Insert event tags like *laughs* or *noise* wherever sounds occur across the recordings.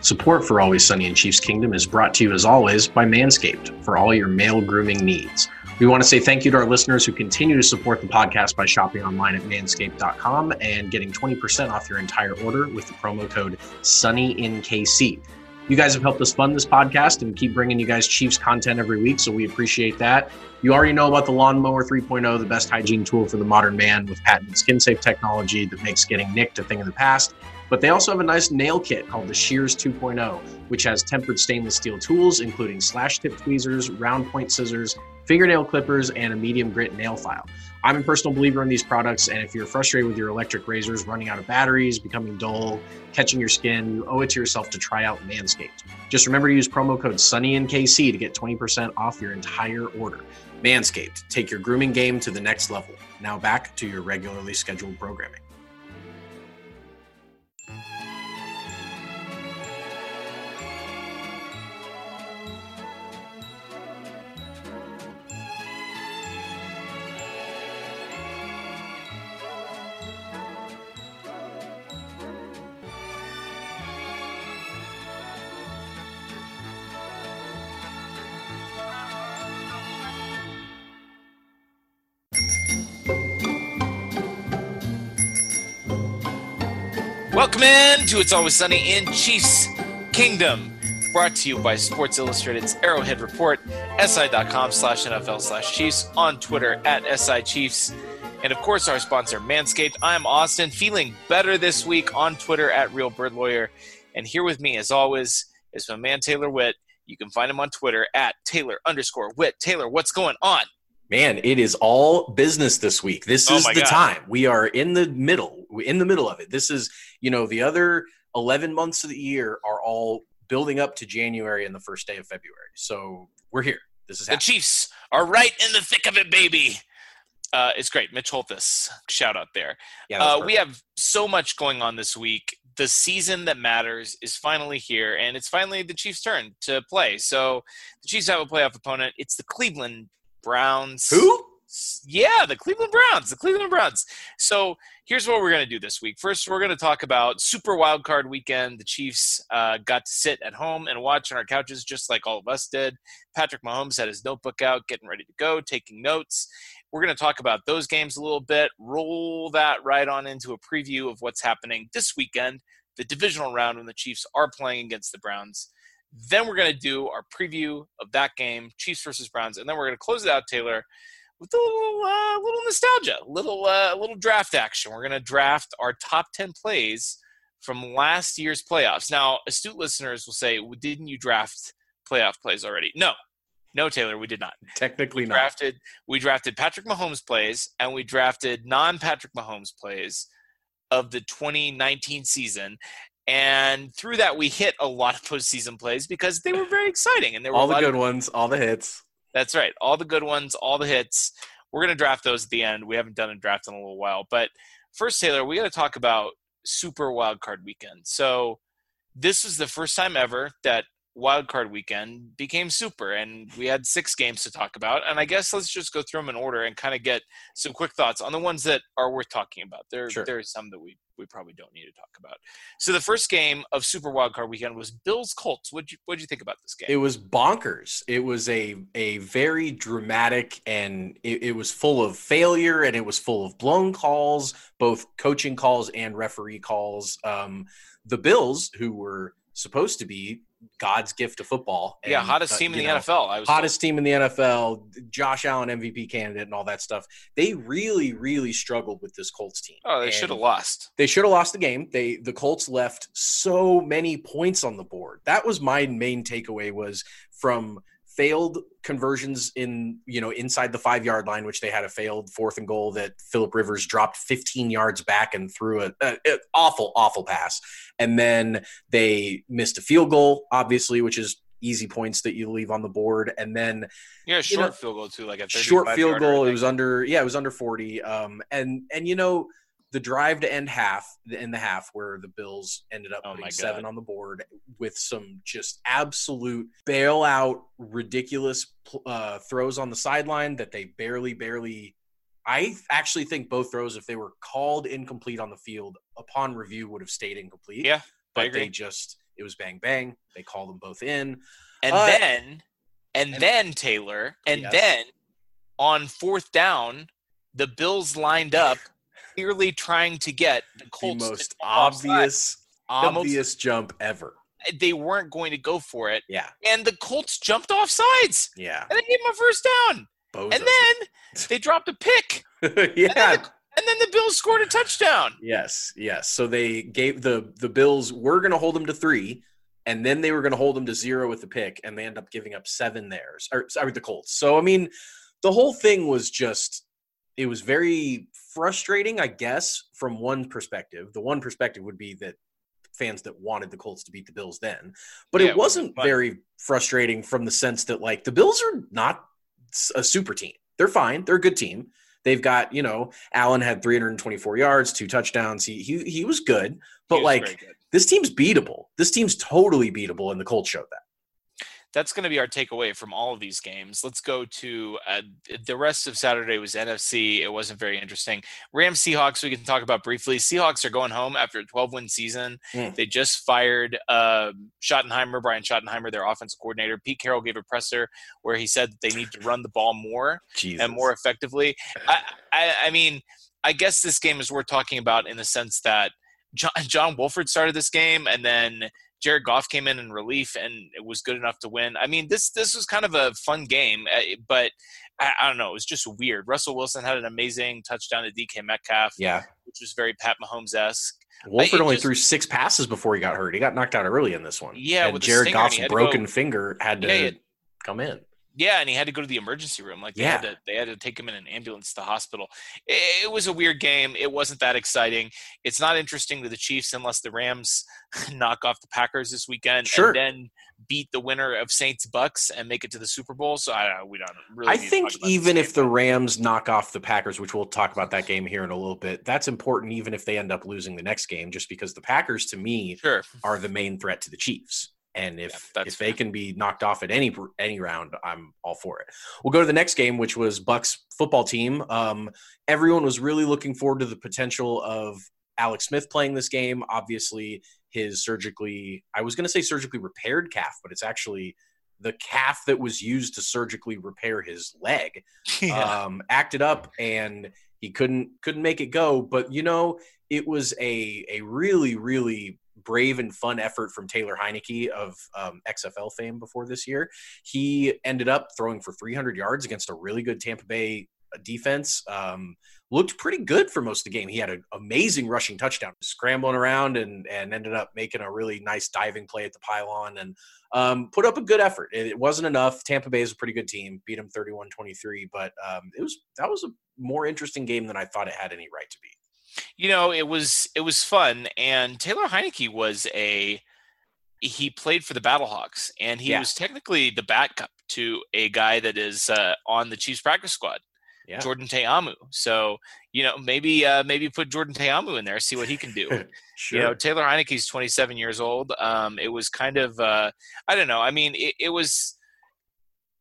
Support for Always Sunny in Chiefs Kingdom is brought to you, as always, by Manscaped for all your male grooming needs. We want to say thank you to our listeners who continue to support the podcast by shopping online at manscaped.com and getting 20% off your entire order with the promo code SunnyInKC. You guys have helped us fund this podcast and keep bringing you guys Chiefs content every week, so we appreciate that. You already know about the Lawnmower 3.0, the best hygiene tool for the modern man with patented skin safe technology that makes getting nicked a thing of the past. But they also have a nice nail kit called the Shears 2.0, which has tempered stainless steel tools, including slash tip tweezers, round point scissors, fingernail clippers, and a medium grit nail file. I'm a personal believer in these products, and if you're frustrated with your electric razors running out of batteries, becoming dull, catching your skin, you owe it to yourself to try out Manscaped. Just remember to use promo code SunnyInKC to get 20% off your entire order. Manscaped, take your grooming game to the next level. Now back to your regularly scheduled programming. To It's Always Sunny in Chiefs Kingdom. Brought to you by Sports Illustrated's Arrowhead Report, SI.com slash NFL slash Chiefs, on Twitter at SI Chiefs, and of course our sponsor Manscaped. I'm Austin, feeling better this week on Twitter at Real Bird Lawyer. And here with me, as always, is my man Taylor Witt. You can find him on Twitter at Taylor underscore Witt. Taylor, what's going on? Man, it is all business this week. This Oh is the God. time. We are in the middle, in the middle of it. This is, you know, the other 11 months of the year are all building up to January and the first day of February. So we're here. This is The. Chiefs are right in the thick of it, baby. Uh, it's great. Mitch Holthus, shout out there. Yeah, Uh, we have so much going on this week. The season that matters is finally here, and it's finally the Chiefs' turn to play. So the Chiefs have a playoff opponent. It's the Cleveland Browns. Who? Yeah, the Cleveland Browns. The Cleveland Browns. So here's what we're going to do this week. First, we're going to talk about Super Wild Card Weekend. The Chiefs uh, got to sit at home and watch on our couches, just like all of us did. Patrick Mahomes had his notebook out, getting ready to go, taking notes. We're going to talk about those games a little bit, roll that right on into a preview of what's happening this weekend, the divisional round when the Chiefs are playing against the Browns. Then we're going to do our preview of that game, Chiefs versus Browns, and then we're going to close it out, Taylor, with a little, uh, little nostalgia, little, uh, little draft action. We're going to draft our top ten plays from last year's playoffs. Now, astute listeners will say, well, "Didn't you draft playoff plays already?" No, no, Taylor, we did not Technically not. drafted we drafted Patrick Mahomes plays and we drafted non-Patrick Mahomes plays of the 2019 season. And through that, we hit a lot of postseason plays because they were very exciting and there were all the good ones, all the hits. That's right, all the good ones, all the hits. We're gonna draft those at the end. We haven't done a draft in a little while, but first, Taylor, we got to talk about Super Wild Card Weekend. So this was the first time ever that Wild Card Weekend became super, and we had six games to talk about. And I guess let's just go through them in order and kind of get some quick thoughts on the ones that are worth talking about. There, Sure. there are some that we we probably don't need to talk about. So the first game of Super Wild Card Weekend was Bills Colts. What'd you what'd you think about this game? It was bonkers. It was a a very dramatic and it, it was full of failure and it was full of blown calls, both coaching calls and referee calls. Um, the Bills, who were supposed to be God's gift to football, yeah, hottest uh, team in the know, NFL. I was hottest team in the NFL, Josh Allen MVP candidate, and all that stuff. They really, really struggled with this Colts team. Oh, they should have lost. They should have lost the game. They the Colts left so many points on the board. That was my main takeaway was from failed conversions in you know inside the five yard line, which they had a failed fourth and goal that Philip Rivers dropped 15 yards back and threw a, a, a awful awful pass, and then they missed a field goal, obviously, which is easy points that you leave on the board, and then Yeah, a you short know, field goal too, like a short field goal. It was under yeah, it was under forty. Um, and and you know the drive to end half in the half where the Bills ended up Oh putting seven on the board with some just absolute bailout, ridiculous uh, throws on the sideline that they barely barely. I actually think both throws, if they were called incomplete on the field upon review, would have stayed incomplete Yeah, but they just It was bang bang. They called them both in. And Uh, then, and, and- then Taylor, and Yes. then on fourth down, the Bills lined up, *laughs* clearly trying to get the The Colts. to most jump offside. obvious, The most- obvious jump ever. Uh, they weren't going to go for it, Yeah, and the Colts jumped off sides, yeah. and they gave them a first down, Bozos. and then they dropped a pick, *laughs* yeah, and then the Bills scored a touchdown. Yes, yes. So they gave the the Bills were going to hold them to three, and then they were going to hold them to zero with the pick, and they end up giving up seven theirs. Or sorry, the Colts. So I mean, the whole thing was just it was very frustrating, I guess, from one perspective. The one perspective would be that fans that wanted the Colts to beat the Bills then, but Yeah, it wasn't wasn't very frustrating from the sense that like the Bills are not a super team. They're fine. They're a good team. They've got, you know, Allen had 324 yards, two touchdowns. He he he was good, but like good. this team's beatable. This team's totally beatable, and the Colts showed that. That's going to be our takeaway from all of these games. Let's go to uh, the rest of Saturday was NFC. It wasn't very interesting. Rams Seahawks we can talk about briefly. Seahawks are going home after a 12 win season. Mm. They just fired uh, Schottenheimer, Brian Schottenheimer, their offensive coordinator. Pete Carroll gave a presser where he said that they need to run the ball more Jesus. and more effectively. I, I, I mean, I guess this game is worth talking about in the sense that John, John Wolford started this game, and then Jared Goff came in in relief, and it was good enough to win. I mean, this this was kind of a fun game, uh, but I, I don't know, it was just weird. Russell Wilson had an amazing touchdown to DK Metcalf, Yeah. which was very Pat Mahomes esque. Wolford it only just- threw six passes before he got hurt. He got knocked out early in this one. Yeah, and with Jared stinger, Goff's he had to broken go- finger had to Yeah, come in. Yeah, and he had to go to the emergency room. Like they had to they had to take him in an ambulance to the hospital. It, it was a weird game. It wasn't that exciting. It's not interesting to the Chiefs unless the Rams *laughs* knock off the Packers this weekend Sure. and then beat the winner of Saints Bucks and make it to the Super Bowl. So I we don't really. I think even if the Rams knock off the Packers, which we'll talk about that game here in a little bit, that's important even if they end up losing the next game, just because the Packers to me sure are the main threat to the Chiefs. And if Yeah, if they can be knocked off at any any round, I'm all for it. We'll go to the next game, which was Bucks football team. Um, everyone was really looking forward to the potential of Alex Smith playing this game. Obviously, his surgically I was going to say surgically repaired calf, but it's actually the calf that was used to surgically repair his leg *laughs* yeah. um, acted up and he couldn't couldn't make it go. But you know, it was a a really really brave and fun effort from Taylor Heinicke of um, XFL fame before this year. He ended up throwing for 300 yards against a really good Tampa Bay uh, defense. Um, looked pretty good for most of the game. He had an amazing rushing touchdown, scrambling around and and ended up making a really nice diving play at the pylon and um, put up a good effort. It, wasn't enough. Tampa Bay is a pretty good team, beat them 31-23, but um, it was that was a more interesting game than I thought it had any right to be. You know it was it was fun and taylor heinicke was a he played for the battlehawks and he Yeah. was technically the backup to a guy that is uh, on the chiefs practice squad Yeah. jordan ta'amu so you know maybe uh, maybe put jordan ta'amu in there see what he can do Sure. *laughs* you know taylor heinicke's 27 years old um, it was kind of uh, i don't know i mean it, it was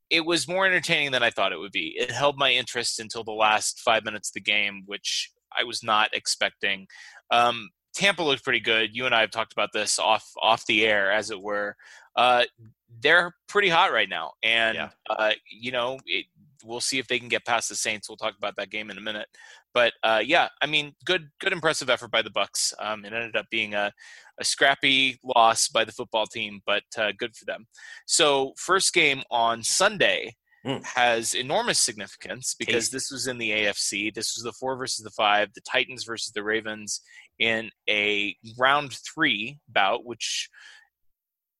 it was more entertaining than i thought it would be it held my interest until the last five minutes of the game which i was not expecting um, tampa looked pretty good you and i have talked about this off off the air as it were uh, they're pretty hot right now and Yeah. uh, you know it, we'll see if they can get past the saints we'll talk about that game in a minute but uh, yeah, I mean, good, good, impressive effort by the Bucks. Um, it ended up being a, a scrappy loss by the football team, but uh, good for them. So, first game on Sunday Mm. has enormous significance because this was in the AFC. This was the four versus the five, the Titans versus the Ravens in a round three bout, which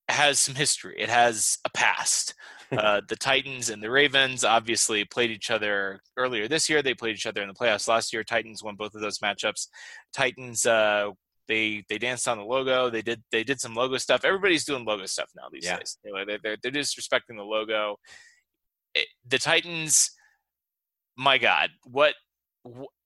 has some history. It has a past. *laughs* Uh, the Titans and the Ravens obviously played each other earlier this year. They played each other in the playoffs last year. Titans won both of those matchups. Titans uh, they they danced on the logo. They did they did some logo stuff. Everybody's doing logo stuff now these Yeah. days. They're, they're, they're disrespecting the logo. It, the Titans, my God, what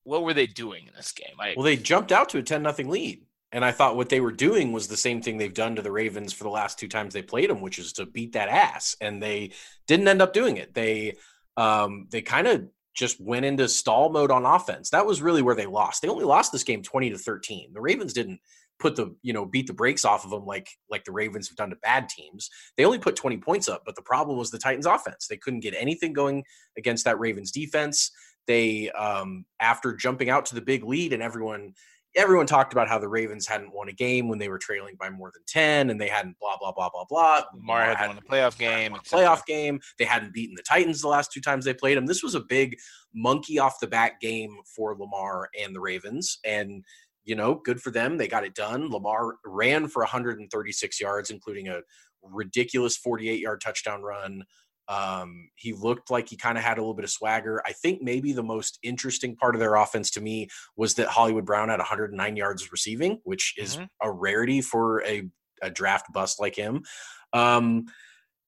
what were they doing in this game? I, well, they jumped out to a 10 nothing lead. And I thought what they were doing was the same thing they've done to the Ravens for the last two times they played them, which is to beat that ass. And they didn't end up doing it. They um, they kind of just went into stall mode on offense. That was really where they lost. They only lost this game 20 to 13. The Ravens didn't put the you know beat the brakes off of them like like the Ravens have done to bad teams. They only put 20 points up, but the problem was the Titans offense. They couldn't get anything going against that Ravens defense. They um after jumping out to the big lead and everyone everyone talked about how the Ravens hadn't won a game when they were trailing by more than 10 and they hadn't blah blah blah blah blah. Lamar had won a playoff game. a Playoff game. They hadn't beaten the Titans the last two times they played them. This was a big monkey off the back game for Lamar and the Ravens and you know, good for them. They got it done. Lamar ran for 136 yards including a ridiculous 48 yard touchdown run. Um, he looked like he kind of had a little bit of swagger. I think maybe the most interesting part of their offense to me was that Hollywood Brown had 109 yards receiving, which is mm-hmm. a rarity for a, a draft bust like him. Um,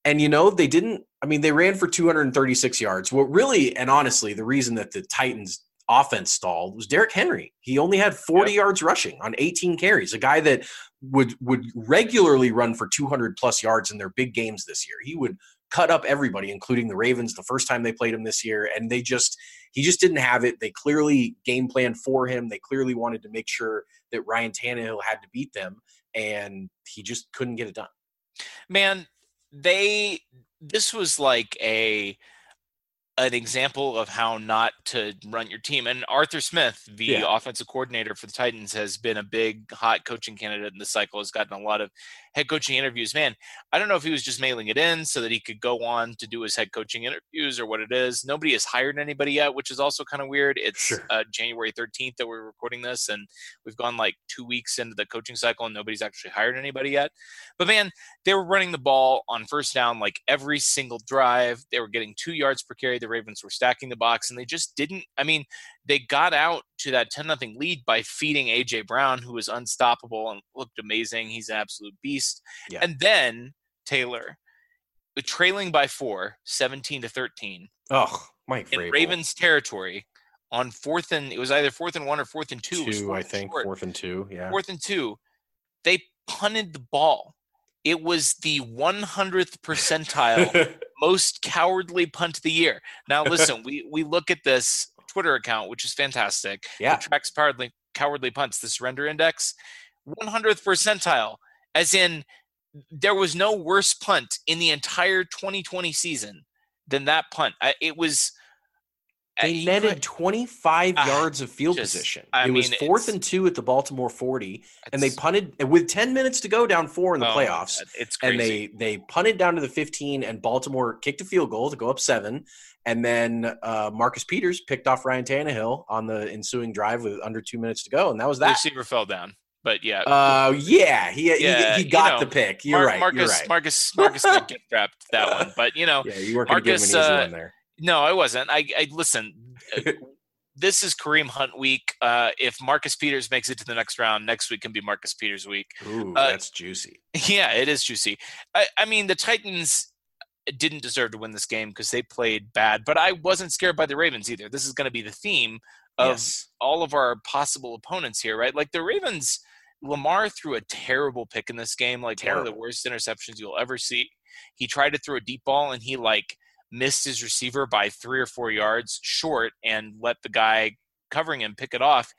and you know, they didn't, I mean, they ran for 236 yards. What really, and honestly, the reason that the Titans offense stalled was Derrick Henry. He only had 40 yep. yards rushing on 18 carries. A guy that would would regularly run for 200 plus yards in their big games this year. He would cut up everybody, including the Ravens, the first time they played him this year. And they just, he just didn't have it. They clearly game planned for him. They clearly wanted to make sure that Ryan Tannehill had to beat them, and he just couldn't get it done. Man, they, this was like a, an example of how not to run your team. And Arthur Smith, the yeah. offensive coordinator for the Titans, has been a big hot coaching candidate in the cycle, has gotten a lot of head coaching interviews. Man, I don't know if he was just mailing it in so that he could go on to do his head coaching interviews or what it is. Nobody has hired anybody yet, which is also kind of weird. It's sure. uh, January 13th that we're recording this, and we've gone like two weeks into the coaching cycle and nobody's actually hired anybody yet. But man, they were running the ball on first down like every single drive. They were getting two yards per carry. The Ravens were stacking the box, and they just didn't. I mean, they got out to that 10 nothing lead by feeding AJ Brown, who was unstoppable and looked amazing. He's an absolute beast. Yeah. And then Taylor, trailing by four, 17 to 13. Oh, Mike in Ravens territory on fourth and it was either fourth and one or fourth and two. Two, I think short. fourth and two. Yeah, fourth and two. They punted the ball. It was the 100th percentile *laughs* most cowardly punt of the year. Now, listen, *laughs* we we look at this Twitter account, which is fantastic. Yeah. It tracks cowardly, cowardly punts, the surrender index, 100th percentile, as in there was no worse punt in the entire 2020 season than that punt. It was. They netted 25 uh, yards of field just, position. I it mean, was fourth and two at the Baltimore 40, and they punted with 10 minutes to go down four in the oh playoffs. It's crazy. And they they punted down to the 15, and Baltimore kicked a field goal to go up seven. And then uh, Marcus Peters picked off Ryan Tannehill on the ensuing drive with under two minutes to go, and that was that. The receiver fell down, but yeah. Uh, yeah, he yeah, he, he got you know, the pick. You're Mar- right. Marcus, you're right. Marcus, Marcus did get *laughs* trapped that one, but you know, yeah, you weren't to give him an easy uh, one there. No, I wasn't. I, I listen. Uh, *laughs* this is Kareem Hunt week. Uh, if Marcus Peters makes it to the next round, next week can be Marcus Peters week. Ooh, uh, that's juicy. *laughs* Yeah, it is juicy. I, I mean, the Titans didn't deserve to win this game because they played bad. But I wasn't scared by the Ravens either. This is going to be the theme of yes. all of our possible opponents here, right? Like the Ravens, Lamar threw a terrible pick in this game, like terrible. one of the worst interceptions you'll ever see. He tried to throw a deep ball and he like missed his receiver by three or four yards short and let the guy covering him pick it off.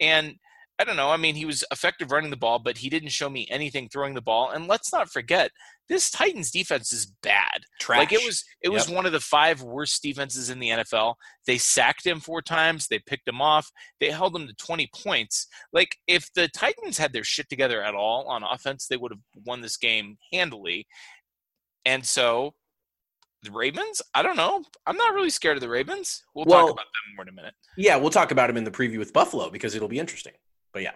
And I don't know. I mean, he was effective running the ball, but he didn't show me anything throwing the ball. And let's not forget, this Titans defense is bad. Trash. Like it was it was one of the five worst defenses in the NFL. They sacked him four times, they picked him off, they held him to 20 points. Like if the Titans had their shit together at all on offense, they would have won this game handily. And so the Ravens, I don't know. I'm not really scared of the Ravens. We'll, well talk about them more in a minute. Yeah, we'll talk about them in the preview with Buffalo because it'll be interesting. But yeah.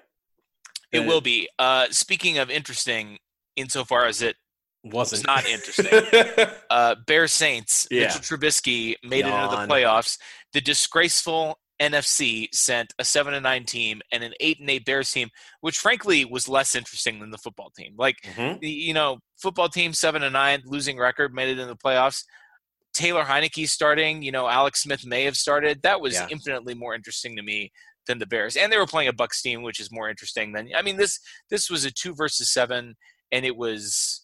It uh, will be. Uh, speaking of interesting, insofar as it wasn't was not interesting. *laughs* uh, Bear Saints, yeah. Mitchell Trubisky made Yawn. it into the playoffs. The disgraceful NFC sent a seven and nine team and an eight and eight Bears team, which frankly was less interesting than the football team. Like mm-hmm. you know, football team seven and nine, losing record, made it in the playoffs. Taylor Heinicke starting, you know, Alex Smith may have started. That was yeah. infinitely more interesting to me than the Bears. And they were playing a Bucks team, which is more interesting than I mean this this was a two versus seven, and it was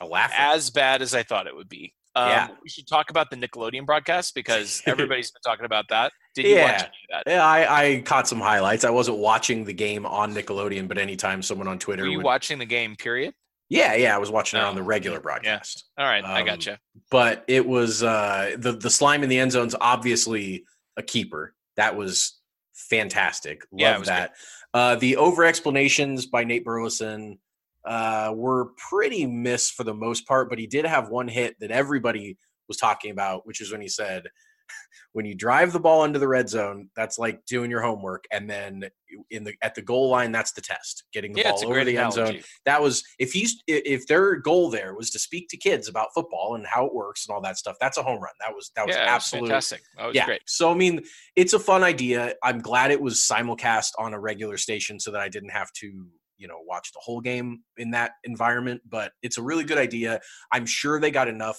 a laugh as bad as I thought it would be. Um, yeah. We should talk about the Nickelodeon broadcast because *laughs* everybody's been talking about that. Did you Yeah. watch any of that? Yeah, I, I caught some highlights. I wasn't watching the game on Nickelodeon, but anytime someone on Twitter Were you would, watching the game? Period. yeah, yeah, I was watching it on Oh, the regular yeah. broadcast. All right, I Um, gotcha. But it was uh, the the slime in the end zone's obviously a keeper. That was fantastic. Love Yeah, that. Uh, the over explanations by Nate Burleson uh, were pretty miss for the most part, but he did have one hit that everybody was talking about, which is when he said, "When you drive the ball into the red zone, that's like doing your homework, and then in the at the goal line, that's the test, getting the Yeah, ball over the end zone." That was if he's if their goal there was to speak to kids about football and how it works and all that stuff. That's a home run. That was that was Yeah, it was absolute fantastic. That was yeah. great. So I mean, it's a fun idea. I'm glad it was simulcast on a regular station so that I didn't have to, you know, watch the whole game in that environment. But it's a really good idea. I'm sure they got enough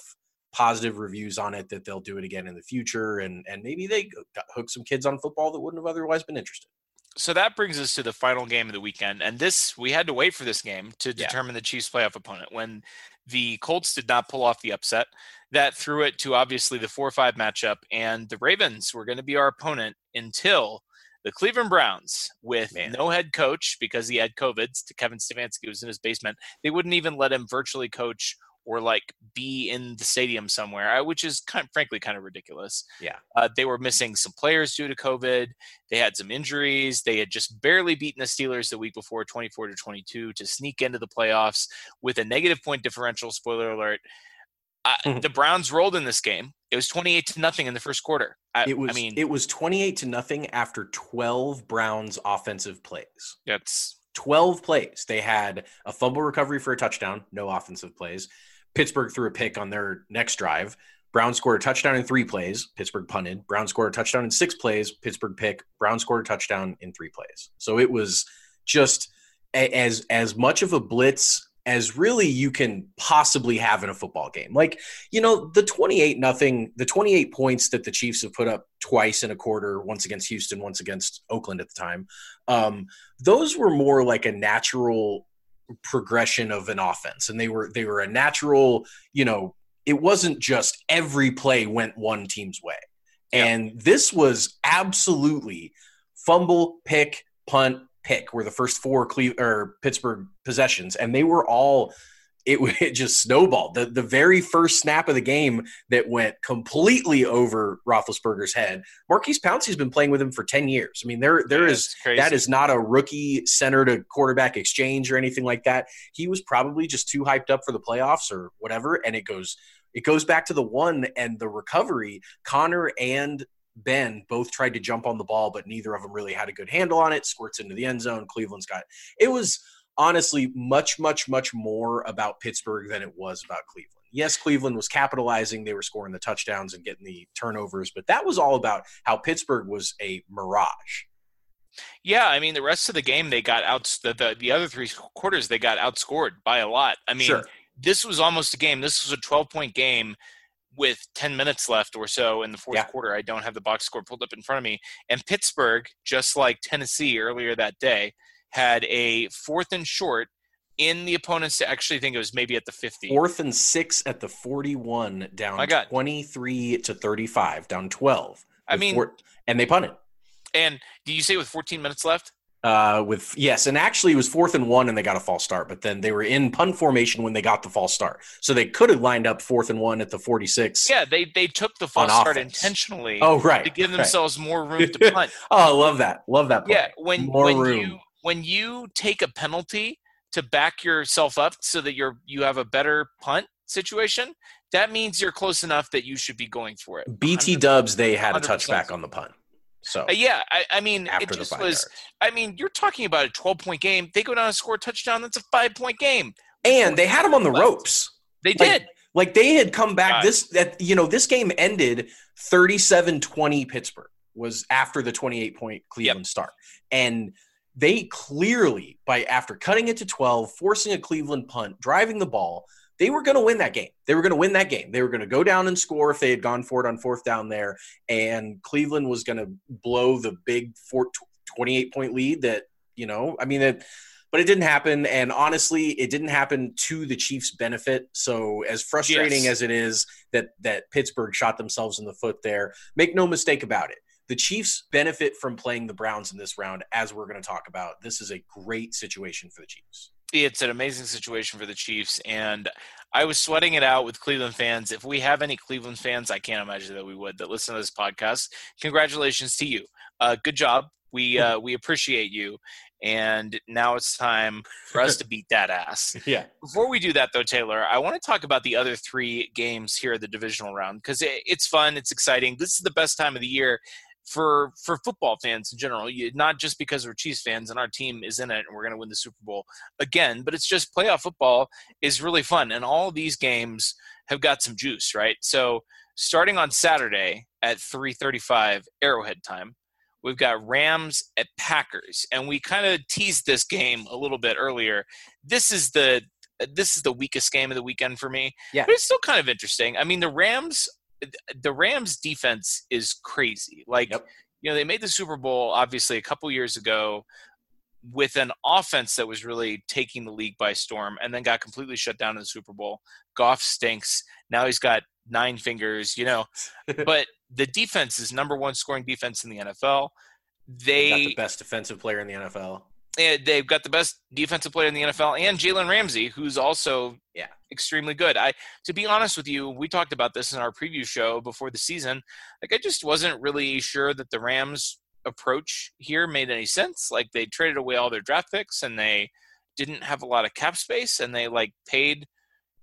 positive reviews on it that they'll do it again in the future, and and maybe they hook some kids on football that wouldn't have otherwise been interested. So that brings us to the final game of the weekend, and this we had to wait for this game to Yeah. determine the Chiefs' playoff opponent. When the Colts did not pull off the upset, that threw it to obviously the four-five matchup, and the Ravens were going to be our opponent until the Cleveland Browns, with Man. no head coach because he had COVID. To Kevin Stefanski was in his basement. They wouldn't even let him virtually coach or like be in the stadium somewhere, which is kind, of, frankly kind of ridiculous. Yeah. Uh, they were missing some players due to COVID. They had some injuries. They had just barely beaten the Steelers the week before, 24 to 22, to sneak into the playoffs with a negative point differential. Spoiler alert. Uh, Mhm. the Browns rolled in this game. It was 28 to nothing in the first quarter. I, It was I mean, it was 28 to nothing after 12 Browns offensive plays. that's 12 plays. They had a fumble recovery for a touchdown, no offensive plays. Pittsburgh threw a pick on their next drive. Brown scored a touchdown in three plays. Pittsburgh punted. Brown scored a touchdown in six plays. Pittsburgh pick. Brown scored a touchdown in three plays. So it was just a- as as much of a blitz as really you can possibly have in a football game. Like, you know, the 28 nothing, the 28 points that the Chiefs have put up twice in a quarter, once against Houston, once against Oakland at the time. Um, those were more like a natural progression of an offense. And they were they were a natural you know it wasn't just every play went one team's way. And this was absolutely fumble pick punt pick were the first four Cle- or pittsburgh possessions. And they were all it, *laughs* it just snowballed the, the very first snap of the game that went completely over Roethlisberger's head. Maurkice Pouncey's been playing with him for 10 years. I mean, there there yeah, is that is not a rookie center to quarterback exchange or anything like that. He was probably just too hyped up for the playoffs or whatever. And it goes it goes back to the one and the recovery. Connor and Ben both tried to jump on the ball, but neither of them really had a good handle on it. Squirts into the end zone. Cleveland's got it was honestly much, much, much more about Pittsburgh than it was about Cleveland. Yes, Cleveland was capitalizing. They were scoring the touchdowns and getting the turnovers, but that was all about how Pittsburgh was a mirage. Yeah, I mean the rest of the game they got out the, the the other three quarters they got outscored by a lot. I mean, Sure. this was almost a game. This was a 12 point game with 10 minutes left or so in the fourth Yeah. quarter. I don't have the box score pulled up in front of me. And Pittsburgh, just like Tennessee earlier that day, had a fourth and short in the opponent's I actually think it was maybe at the 50. Fourth and six at the 41, down My God. 23 to 35, down 12. I mean- four- and they punted. And do you say with 14 minutes left? Uh, with yes, and actually it was fourth and one, and they got a false start. But then they were in pun formation when they got the false start, so they could have lined up fourth and one at the forty-six. Yeah, they they took the false start intentionally Oh, right. to give right. themselves more room to *laughs* punt. Oh, I love that. Love that. Play. Yeah, when More when room. you when you take a penalty to back yourself up so that you're you have a better punt situation, that means you're close enough that you should be going for it. BT Dubs, they had a touchback on the punt. So Uh, yeah, I, I mean, it just was. yards. I mean, you're talking about a 12 point game. They go down and score a touchdown. That's a five point game. and they had him on the ropes. They did. Like they had come back God. this that you know this game ended 37-20 Pittsburgh was after the 28 point Cleveland start. And they clearly by after cutting it to 12, forcing a Cleveland punt, driving the ball, they were going to win that game. They were going to win that game. They were going to go down and score if they had gone for it on fourth down there and Cleveland was going to blow the big four, 28 point lead that, you know, I mean it but it didn't happen and honestly it didn't happen to the chiefs benefit so as frustrating Yes. as it is that that pittsburgh shot themselves in the foot there make no mistake about it the Chiefs benefit from playing the Browns in this round, as we're going to talk about. This is a great situation for the Chiefs. It's an amazing situation for the Chiefs, and I was sweating it out with Cleveland fans. If we have any Cleveland fans, I can't imagine that we would that listen to this podcast. Congratulations to you. Uh, good job. We *laughs* uh, we appreciate you, and now it's time for us to beat that ass. *laughs* Yeah. Before we do that, though, Taylor, I want to talk about the other three games here at the divisional round because it, it's fun, it's exciting. This is the best time of the year for for football fans in general. You, not just because we're Chiefs fans and our team is in it and we're going to win the Super Bowl again, but it's just playoff football is really fun, and all these games have got some juice, right? So starting on Saturday at 3:35 Arrowhead time We've got Rams at Packers, and we kind of teased this game a little bit earlier. This is the this is the weakest game of the weekend for me. Yeah, but it's still kind of interesting. I mean, the Rams the Rams defense is crazy. Like yep. you know, they made the Super Bowl obviously a couple years ago with an offense that was really taking the league by storm and then got completely shut down in the Super Bowl. Goff stinks. Now he's got nine fingers, you know. *laughs* but the defense is number one scoring defense in the NFL. They got the best defensive player in the NFL. They've got the best defensive player in the NFL, and Jalen Ramsey, who's also yeah extremely good. I, to be honest with you, we talked about this in our preview show before the season. Like, I just wasn't really sure that the Rams' approach here made any sense. Like, they traded away all their draft picks, and they didn't have a lot of cap space, and they like paid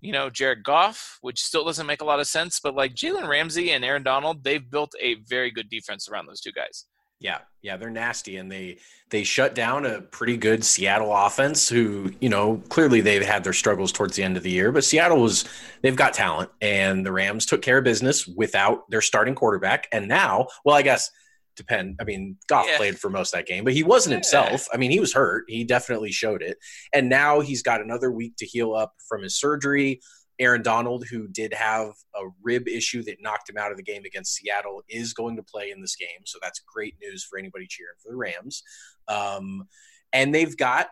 you know, Jared Goff, which still doesn't make a lot of sense, but like Jalen Ramsey and Aaron Donald, they've built a very good defense around those two guys. Yeah, yeah, they're nasty, and they they shut down a pretty good Seattle offense. Who you know clearly they've had their struggles towards the end of the year, but Seattle was they've got talent, and the Rams took care of business without their starting quarterback. And now, well, I guess depend. I mean, Goff yeah. played for most of that game, but he wasn't yeah. himself. I mean, he was hurt. He definitely showed it. And now he's got another week to heal up from his surgery. Aaron Donald, who did have a rib issue that knocked him out of the game against Seattle, is going to play in this game. So that's great news for anybody cheering for the Rams. Um, and they've got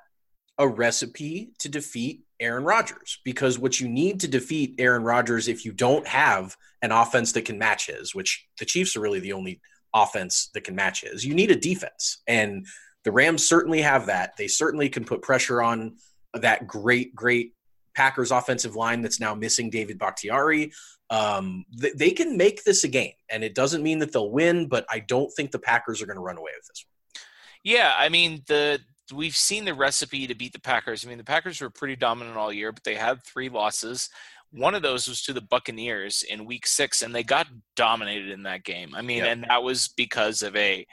a recipe to defeat Aaron Rodgers because what you need to defeat Aaron Rodgers if you don't have an offense that can match his, which the Chiefs are really the only offense that can match his. You need a defense. And the Rams certainly have that. They certainly can put pressure on that great, great Packers offensive line that's now missing David Bakhtiari. Um, th- they can make this a game, and it doesn't mean that they'll win, but I don't think the Packers are going to run away with this one. Yeah, I mean the we've seen the recipe to beat the Packers. I mean the Packers were pretty dominant all year, but they had three losses. One of those was to the Buccaneers in week six, and they got dominated in that game. I mean, yep. and that was because of a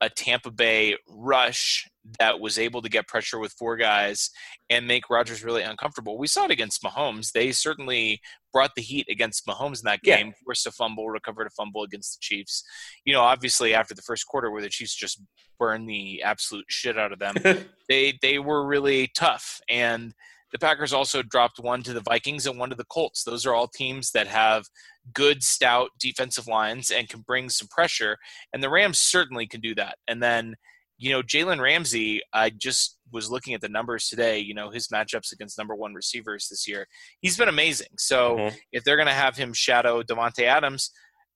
a Tampa Bay rush that was able to get pressure with four guys and make Rodgers really uncomfortable. We saw it against Mahomes. They certainly brought the heat against Mahomes in that game, yeah. forced a fumble, recovered a fumble against the Chiefs. You know, obviously after the first quarter where the Chiefs just burned the absolute shit out of them, *laughs* they they were really tough. And the Packers also dropped one to the Vikings and one to the Colts. Those are all teams that have good, stout defensive lines and can bring some pressure. And the Rams certainly can do that. And then, you know, Jalen Ramsey, I just was looking at the numbers today, you know, his matchups against number one receivers this year. He's been amazing. So mm-hmm. if they're going to have him shadow Davante Adams,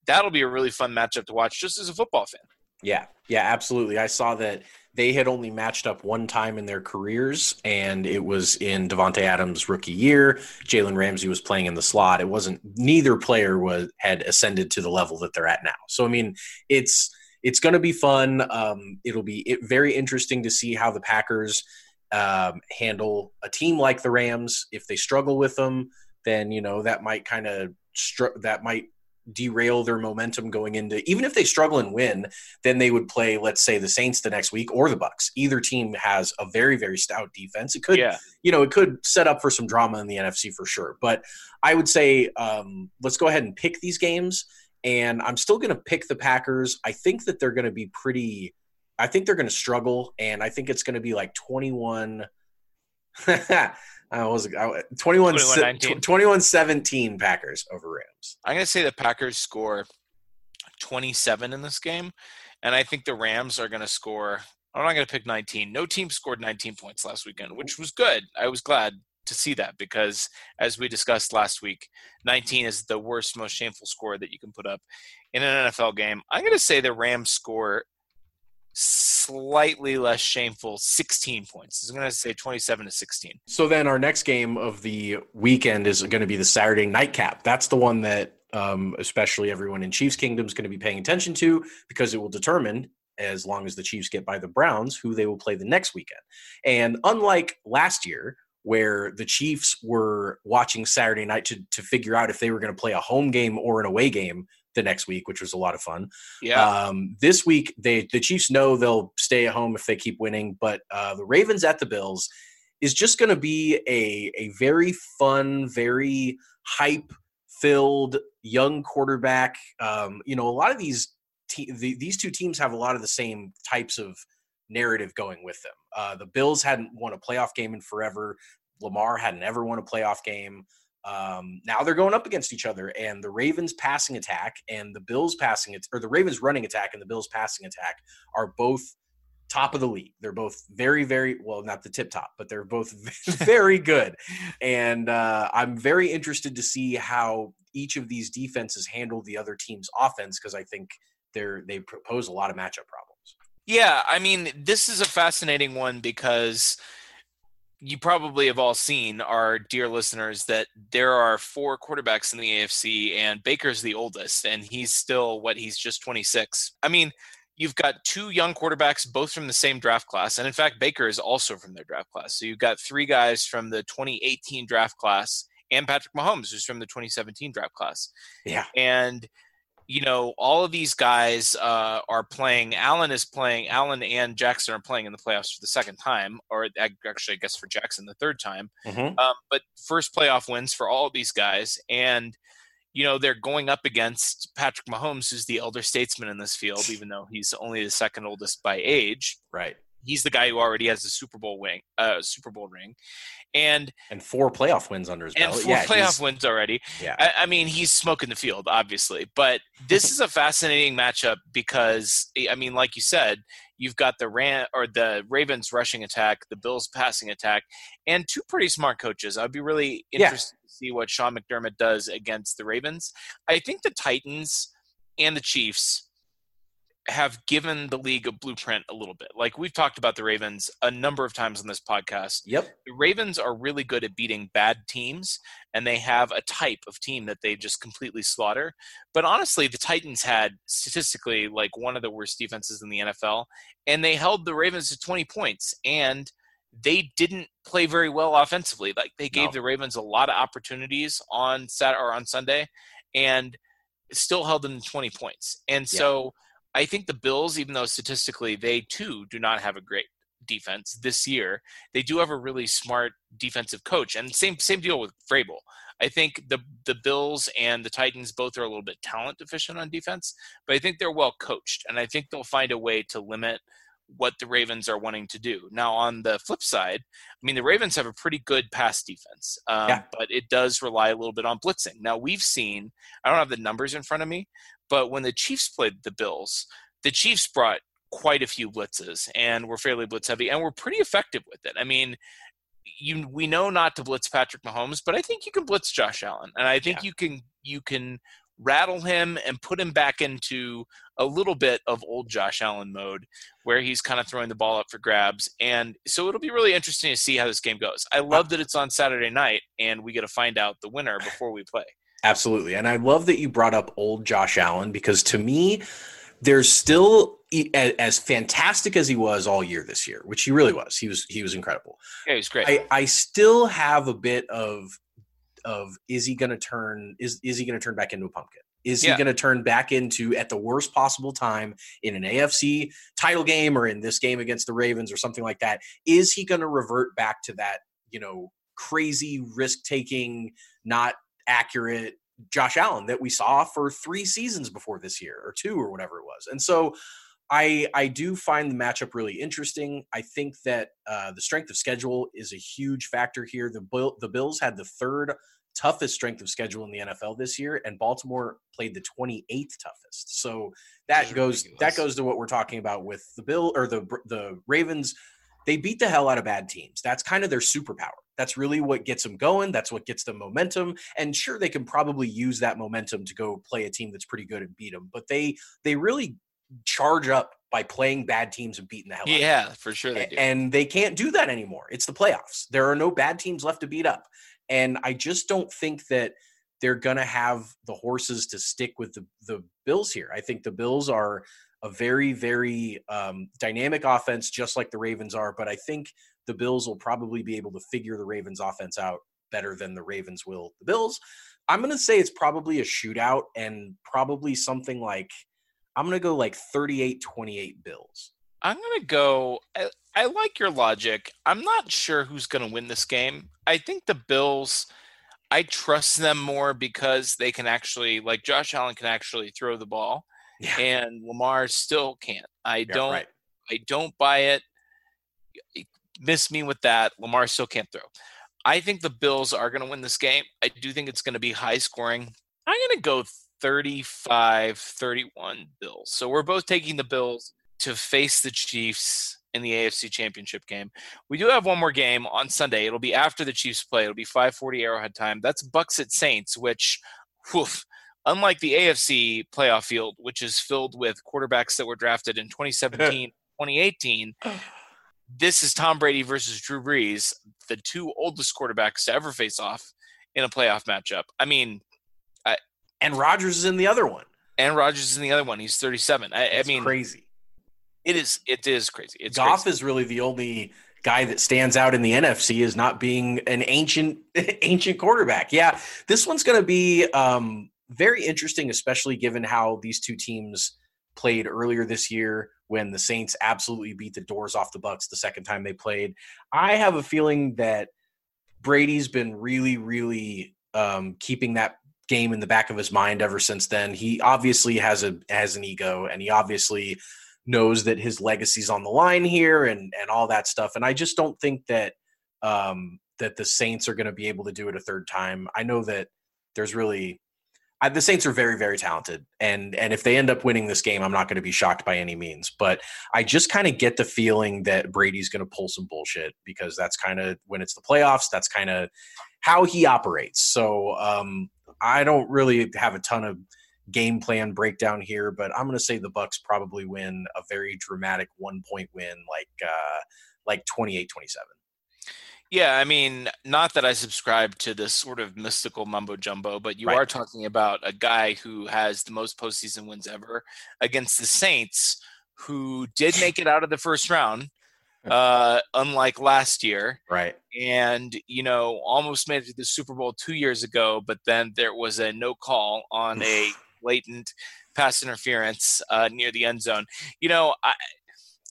that'll be a really fun matchup to watch just as a football fan. Yeah, yeah, absolutely. I saw that they had only matched up one time in their careers, and it was in Davante Adams' rookie year. Jalen Ramsey was playing in the slot. It wasn't neither player was had ascended to the level that they're at now. So I mean, it's it's going to be fun. Um, it'll be it, very interesting to see how the Packers um, handle a team like the Rams. If they struggle with them, then you know that might kind of str- that might derail their momentum going into even if they struggle and win then they would play let's say the saints the next week or the bucks. Either team has a very very stout defense. It could yeah. you know it could set up for some drama in the nfc for sure. But i would say um, let's go ahead and pick these games. And i'm still going to pick the packers. I think that they're going to be pretty i think they're going to struggle. And i think it's going to be like 21 *laughs* I was 21, 21, 21 17 Packers over Rams. I'm going to say the Packers score 27 in this game. And I think the Rams are going to score. I'm not going to pick 19. No team scored 19 points last weekend, which was good. I was glad to see that because, as we discussed last week, 19 is the worst, most shameful score that you can put up in an NFL game. I'm going to say the Rams score slightly less shameful 16 points. I'm going to say 27 to 16. So then our next game of the weekend is going to be the Saturday nightcap. That's the one that um, especially everyone in Chiefs Kingdom is going to be paying attention to because it will determine as long as the Chiefs get by the Browns, who they will play the next weekend. And unlike last year, where the Chiefs were watching Saturday night to, to figure out if they were going to play a home game or an away game the next week, which was a lot of fun. Yeah. Um, this week, they the Chiefs know they'll stay at home if they keep winning, but uh, the Ravens at the Bills is just going to be a a very fun, very hype filled young quarterback. Um, you know, a lot of these te- the, these two teams have a lot of the same types of narrative going with them. Uh, the Bills hadn't won a playoff game in forever. Lamar hadn't ever won a playoff game. Um, now they're going up against each other, and the Ravens passing attack and the Bills passing it, or the Ravens running attack and the Bills passing attack are both top of the league. They're both very, very well, not the tip top, but they're both *laughs* very good. And uh, I'm very interested to see how each of these defenses handle the other team's offense because I think they're they propose a lot of matchup problems. Yeah, I mean, this is a fascinating one because you probably have all seen our dear listeners that there are four quarterbacks in the AFC and Baker's the oldest and he's still what he's just 26. I mean, you've got two young quarterbacks both from the same draft class and in fact Baker is also from their draft class. So you've got three guys from the 2018 draft class and Patrick Mahomes who's from the 2017 draft class. Yeah. And you know, all of these guys uh, are playing. Allen is playing. Allen and Jackson are playing in the playoffs for the second time, or actually, I guess for Jackson the third time. Mm-hmm. Um, but first playoff wins for all of these guys, and you know they're going up against Patrick Mahomes, who's the elder statesman in this field, *sighs* even though he's only the second oldest by age. Right. He's the guy who already has the Super Bowl wing, uh, Super Bowl ring, and and four playoff wins under his and belt. four yeah, playoff wins already. Yeah, I, I, mean he's smoking the field, obviously. But this is a fascinating matchup because I mean, like you said, you've got the Ran or the Ravens rushing attack, the Bills passing attack, and two pretty smart coaches. I'd be really interested yeah. to see what Sean McDermott does against the Ravens. I think the Titans and the Chiefs have given the league a blueprint a little bit. Like we've talked about the Ravens a number of times on this podcast. Yep. The Ravens are really good at beating bad teams and they have a type of team that they just completely slaughter. But honestly, the Titans had statistically like one of the worst defenses in the NFL and they held the Ravens to 20 points and they didn't play very well offensively. Like they gave no. the Ravens a lot of opportunities on Saturday or on Sunday and still held them to 20 points. And so yeah I think the Bills, even though statistically they too do not have a great defense this year, they do have a really smart defensive coach. And same same deal with Vrabel. I think the the Bills and the Titans both are a little bit talent deficient on defense, but I think they're well coached, and I think they'll find a way to limit what the Ravens are wanting to do. Now, on the flip side, I mean, the Ravens have a pretty good pass defense, um, yeah. but it does rely a little bit on blitzing. Now, we've seen, I don't have the numbers in front of me, but when the Chiefs played the Bills, the Chiefs brought quite a few blitzes and were fairly blitz heavy and were pretty effective with it. I mean, you we know not to blitz Patrick Mahomes, but I think you can blitz Josh Allen, and I think yeah. you can you can rattle him and put him back into a little bit of old Josh Allen mode where he's kind of throwing the ball up for grabs. And so it'll be really interesting to see how this game goes. I love that it's on Saturday night and we get to find out the winner *sighs* before we play. Absolutely. And I love that you brought up old Josh Allen because to me, there's still as fantastic as he was all year this year, which he really was. He was he was incredible. Yeah, he was great. I, I still have a bit of of is he going to turn is is he going to turn back into a pumpkin? Is yeah. he going to turn back into at the worst possible time in an AFC title game or in this game against the Ravens or something like that? Is he going to revert back to that, you know, crazy risk taking, not accurate Josh Allen that we saw for three seasons before this year or two or whatever it was. And so I I do find the matchup really interesting. I think that uh, the strength of schedule is a huge factor here. The Bill, the Bills had the third toughest strength of schedule in the NFL this year, and Baltimore played the 28th toughest. So that goes ridiculous. that goes to what we're talking about with the Bill or the the Ravens. They beat the hell out of bad teams. That's kind of their superpower That's really what gets them going. That's what gets them momentum. And sure, they can probably use that momentum to go play a team that's pretty good and beat them. But they they really charge up by playing bad teams and beating the hell out. Yeah, for sure they do. And they can't do that anymore. It's the playoffs. There are no bad teams left to beat up. And I just don't think that they're going to have the horses to stick with the, the Bills here. I think the Bills are a very, very um, dynamic offense, just like the Ravens are. But I think the Bills will probably be able to figure the Ravens offense out better than the Ravens will the Bills. I'm going to say it's probably a shootout and probably something like I'm going to go like 38 28 Bills. I'm going to go I, I like your logic. I'm not sure who's going to win this game. I think the Bills I trust them more because they can actually like Josh Allen can actually throw the ball yeah. and Lamar still can't. I yeah, don't right. I don't buy it miss me with that. Lamar still can't throw. I think the Bills are going to win this game. I do think it's going to be high scoring. I'm going to go 35 31 Bills. So we're both taking the Bills to face the Chiefs in the AFC Championship game. We do have one more game on Sunday. It'll be after the Chiefs play. It'll be 5:40 Arrowhead time. That's Bucks at Saints, which woof, unlike the AFC playoff field, which is filled with quarterbacks that were drafted in 2017, *laughs* 2018, this is Tom Brady versus Drew Brees, the two oldest quarterbacks to ever face off in a playoff matchup. I mean, and Rodgers is in the other one. And Rodgers is in the other one. He's 37. I, I mean, crazy. It is. It is crazy. It's Goff crazy. is really the only guy that stands out in the NFC as not being an ancient *laughs* ancient quarterback. Yeah, this one's going to be um, very interesting, especially given how these two teams played earlier this year when the Saints absolutely beat the doors off the Bucks the second time they played. I have a feeling that Brady's been really, really um, keeping that game in the back of his mind ever since then. He obviously has a has an ego, and he obviously knows that his legacy's on the line here, and and all that stuff. And I just don't think that um, that the Saints are going to be able to do it a third time. I know that there's really I, the Saints are very, very talented, and and if they end up winning this game, I'm not going to be shocked by any means. But I just kind of get the feeling that Brady's going to pull some bullshit because that's kind of when it's the playoffs. That's kind of how he operates. So um, I don't really have a ton of game plan breakdown here, but I'm going to say the Bucks probably win a very dramatic one point win, like uh, like 28-27. Yeah, I mean, not that I subscribe to this sort of mystical mumbo jumbo, but you right. are talking about a guy who has the most postseason wins ever against the Saints, who did make it out of the first round, uh, unlike last year. Right. And, you know, almost made it to the Super Bowl two years ago, but then there was a no call on a *laughs* blatant pass interference uh, near the end zone. You know, I,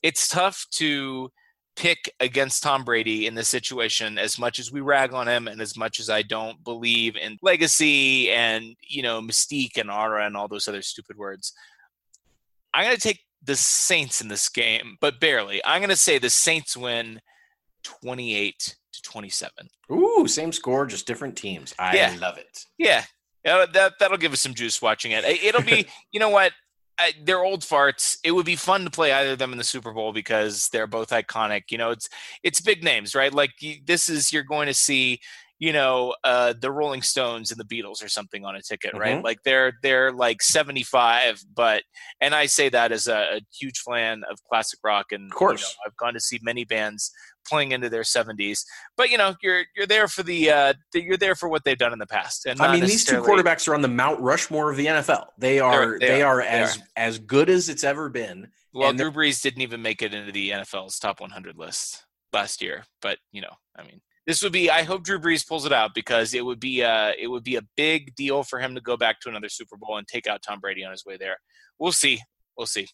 it's tough to pick against Tom Brady in this situation as much as we rag on him and as much as I don't believe in legacy and, you know, mystique and aura and all those other stupid words. I'm going to take the Saints in this game, but barely. I'm going to say the Saints win 28 to 27. Ooh, same score, just different teams. I yeah. love it. Yeah. Uh, that that'll give us some juice watching it. It'll be, *laughs* you know what? I, they're old farts. It would be fun to play either of them in the Super Bowl because they're both iconic. You know, it's it's big names, right? Like this is you're going to see, you know, uh, the Rolling Stones and the Beatles or something on a ticket, mm-hmm. right? Like they're they're like 75, but and I say that as a, a huge fan of classic rock, and of course, you know, I've gone to see many bands playing into their 70s. But you know, you're you're there for the, uh, the you're there for what they've done in the past. And I mean, these two quarterbacks are on the Mount Rushmore of the NFL. They are they, they are, are, as they are. as good as it's ever been. Well, Drew Brees didn't even make it into the NFL's top 100 list last year, but you know, I mean, this would be. I hope Drew Brees pulls it out because it would be a it would be a big deal for him to go back to another Super Bowl and take out Tom Brady on his way there. We'll see. We'll see.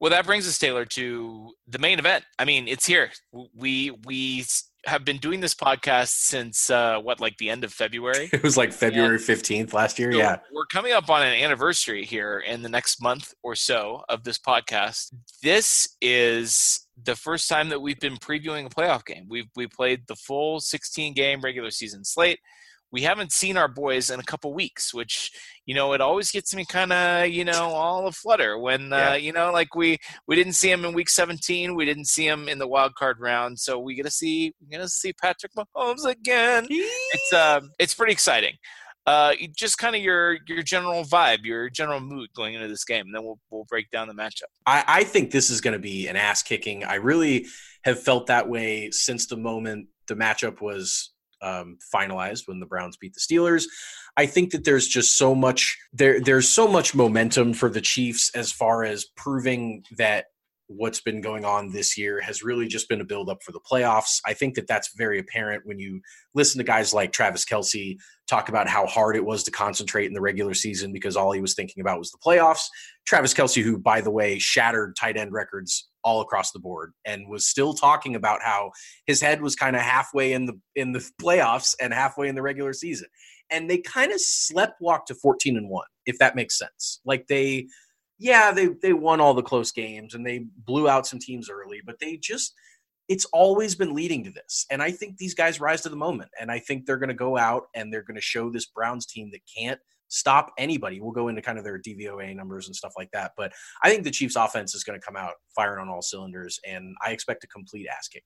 Well, that brings us, Taylor, to the main event. I mean, it's here. We we have been doing this podcast since uh, what, like the end of February? *laughs* it was like February fifteenth last year. So yeah, we're coming up on an anniversary here in the next month or so of this podcast. This is the first time that we've been previewing a playoff game. We've we played the full sixteen game regular season slate. We haven't seen our boys in a couple weeks, which you know it always gets me kind of you know all a flutter when uh, yeah. you know like we we didn't see him in week 17, we didn't see him in the wild card round, so we get to see we to see Patrick Mahomes again. it's uh, it's pretty exciting. Uh, just kind of your your general vibe, your general mood going into this game, and then we'll we'll break down the matchup. I, I think this is going to be an ass kicking. I really have felt that way since the moment the matchup was um, finalized when the Browns beat the Steelers. I think that there's just so much there. There's so much momentum for the Chiefs as far as proving that what's been going on this year has really just been a build up for the playoffs. I think that that's very apparent when you listen to guys like Travis Kelce talk about how hard it was to concentrate in the regular season because all he was thinking about was the playoffs. Travis Kelce, who, by the way, shattered tight end records all across the board and was still talking about how his head was kind of halfway in the in the *laughs* playoffs and halfway in the regular season. And they kind of slept walk to 14 and 1, if that makes sense. Like they yeah, they they won all the close games and they blew out some teams early, but they just it's always been leading to this. And I think these guys rise to the moment. And I think they're going to go out and they're going to show this Browns team that can't stop anybody. We'll go into kind of their DVOA numbers and stuff like that. But I think the Chiefs offense is going to come out firing on all cylinders. And I expect a complete ass kick.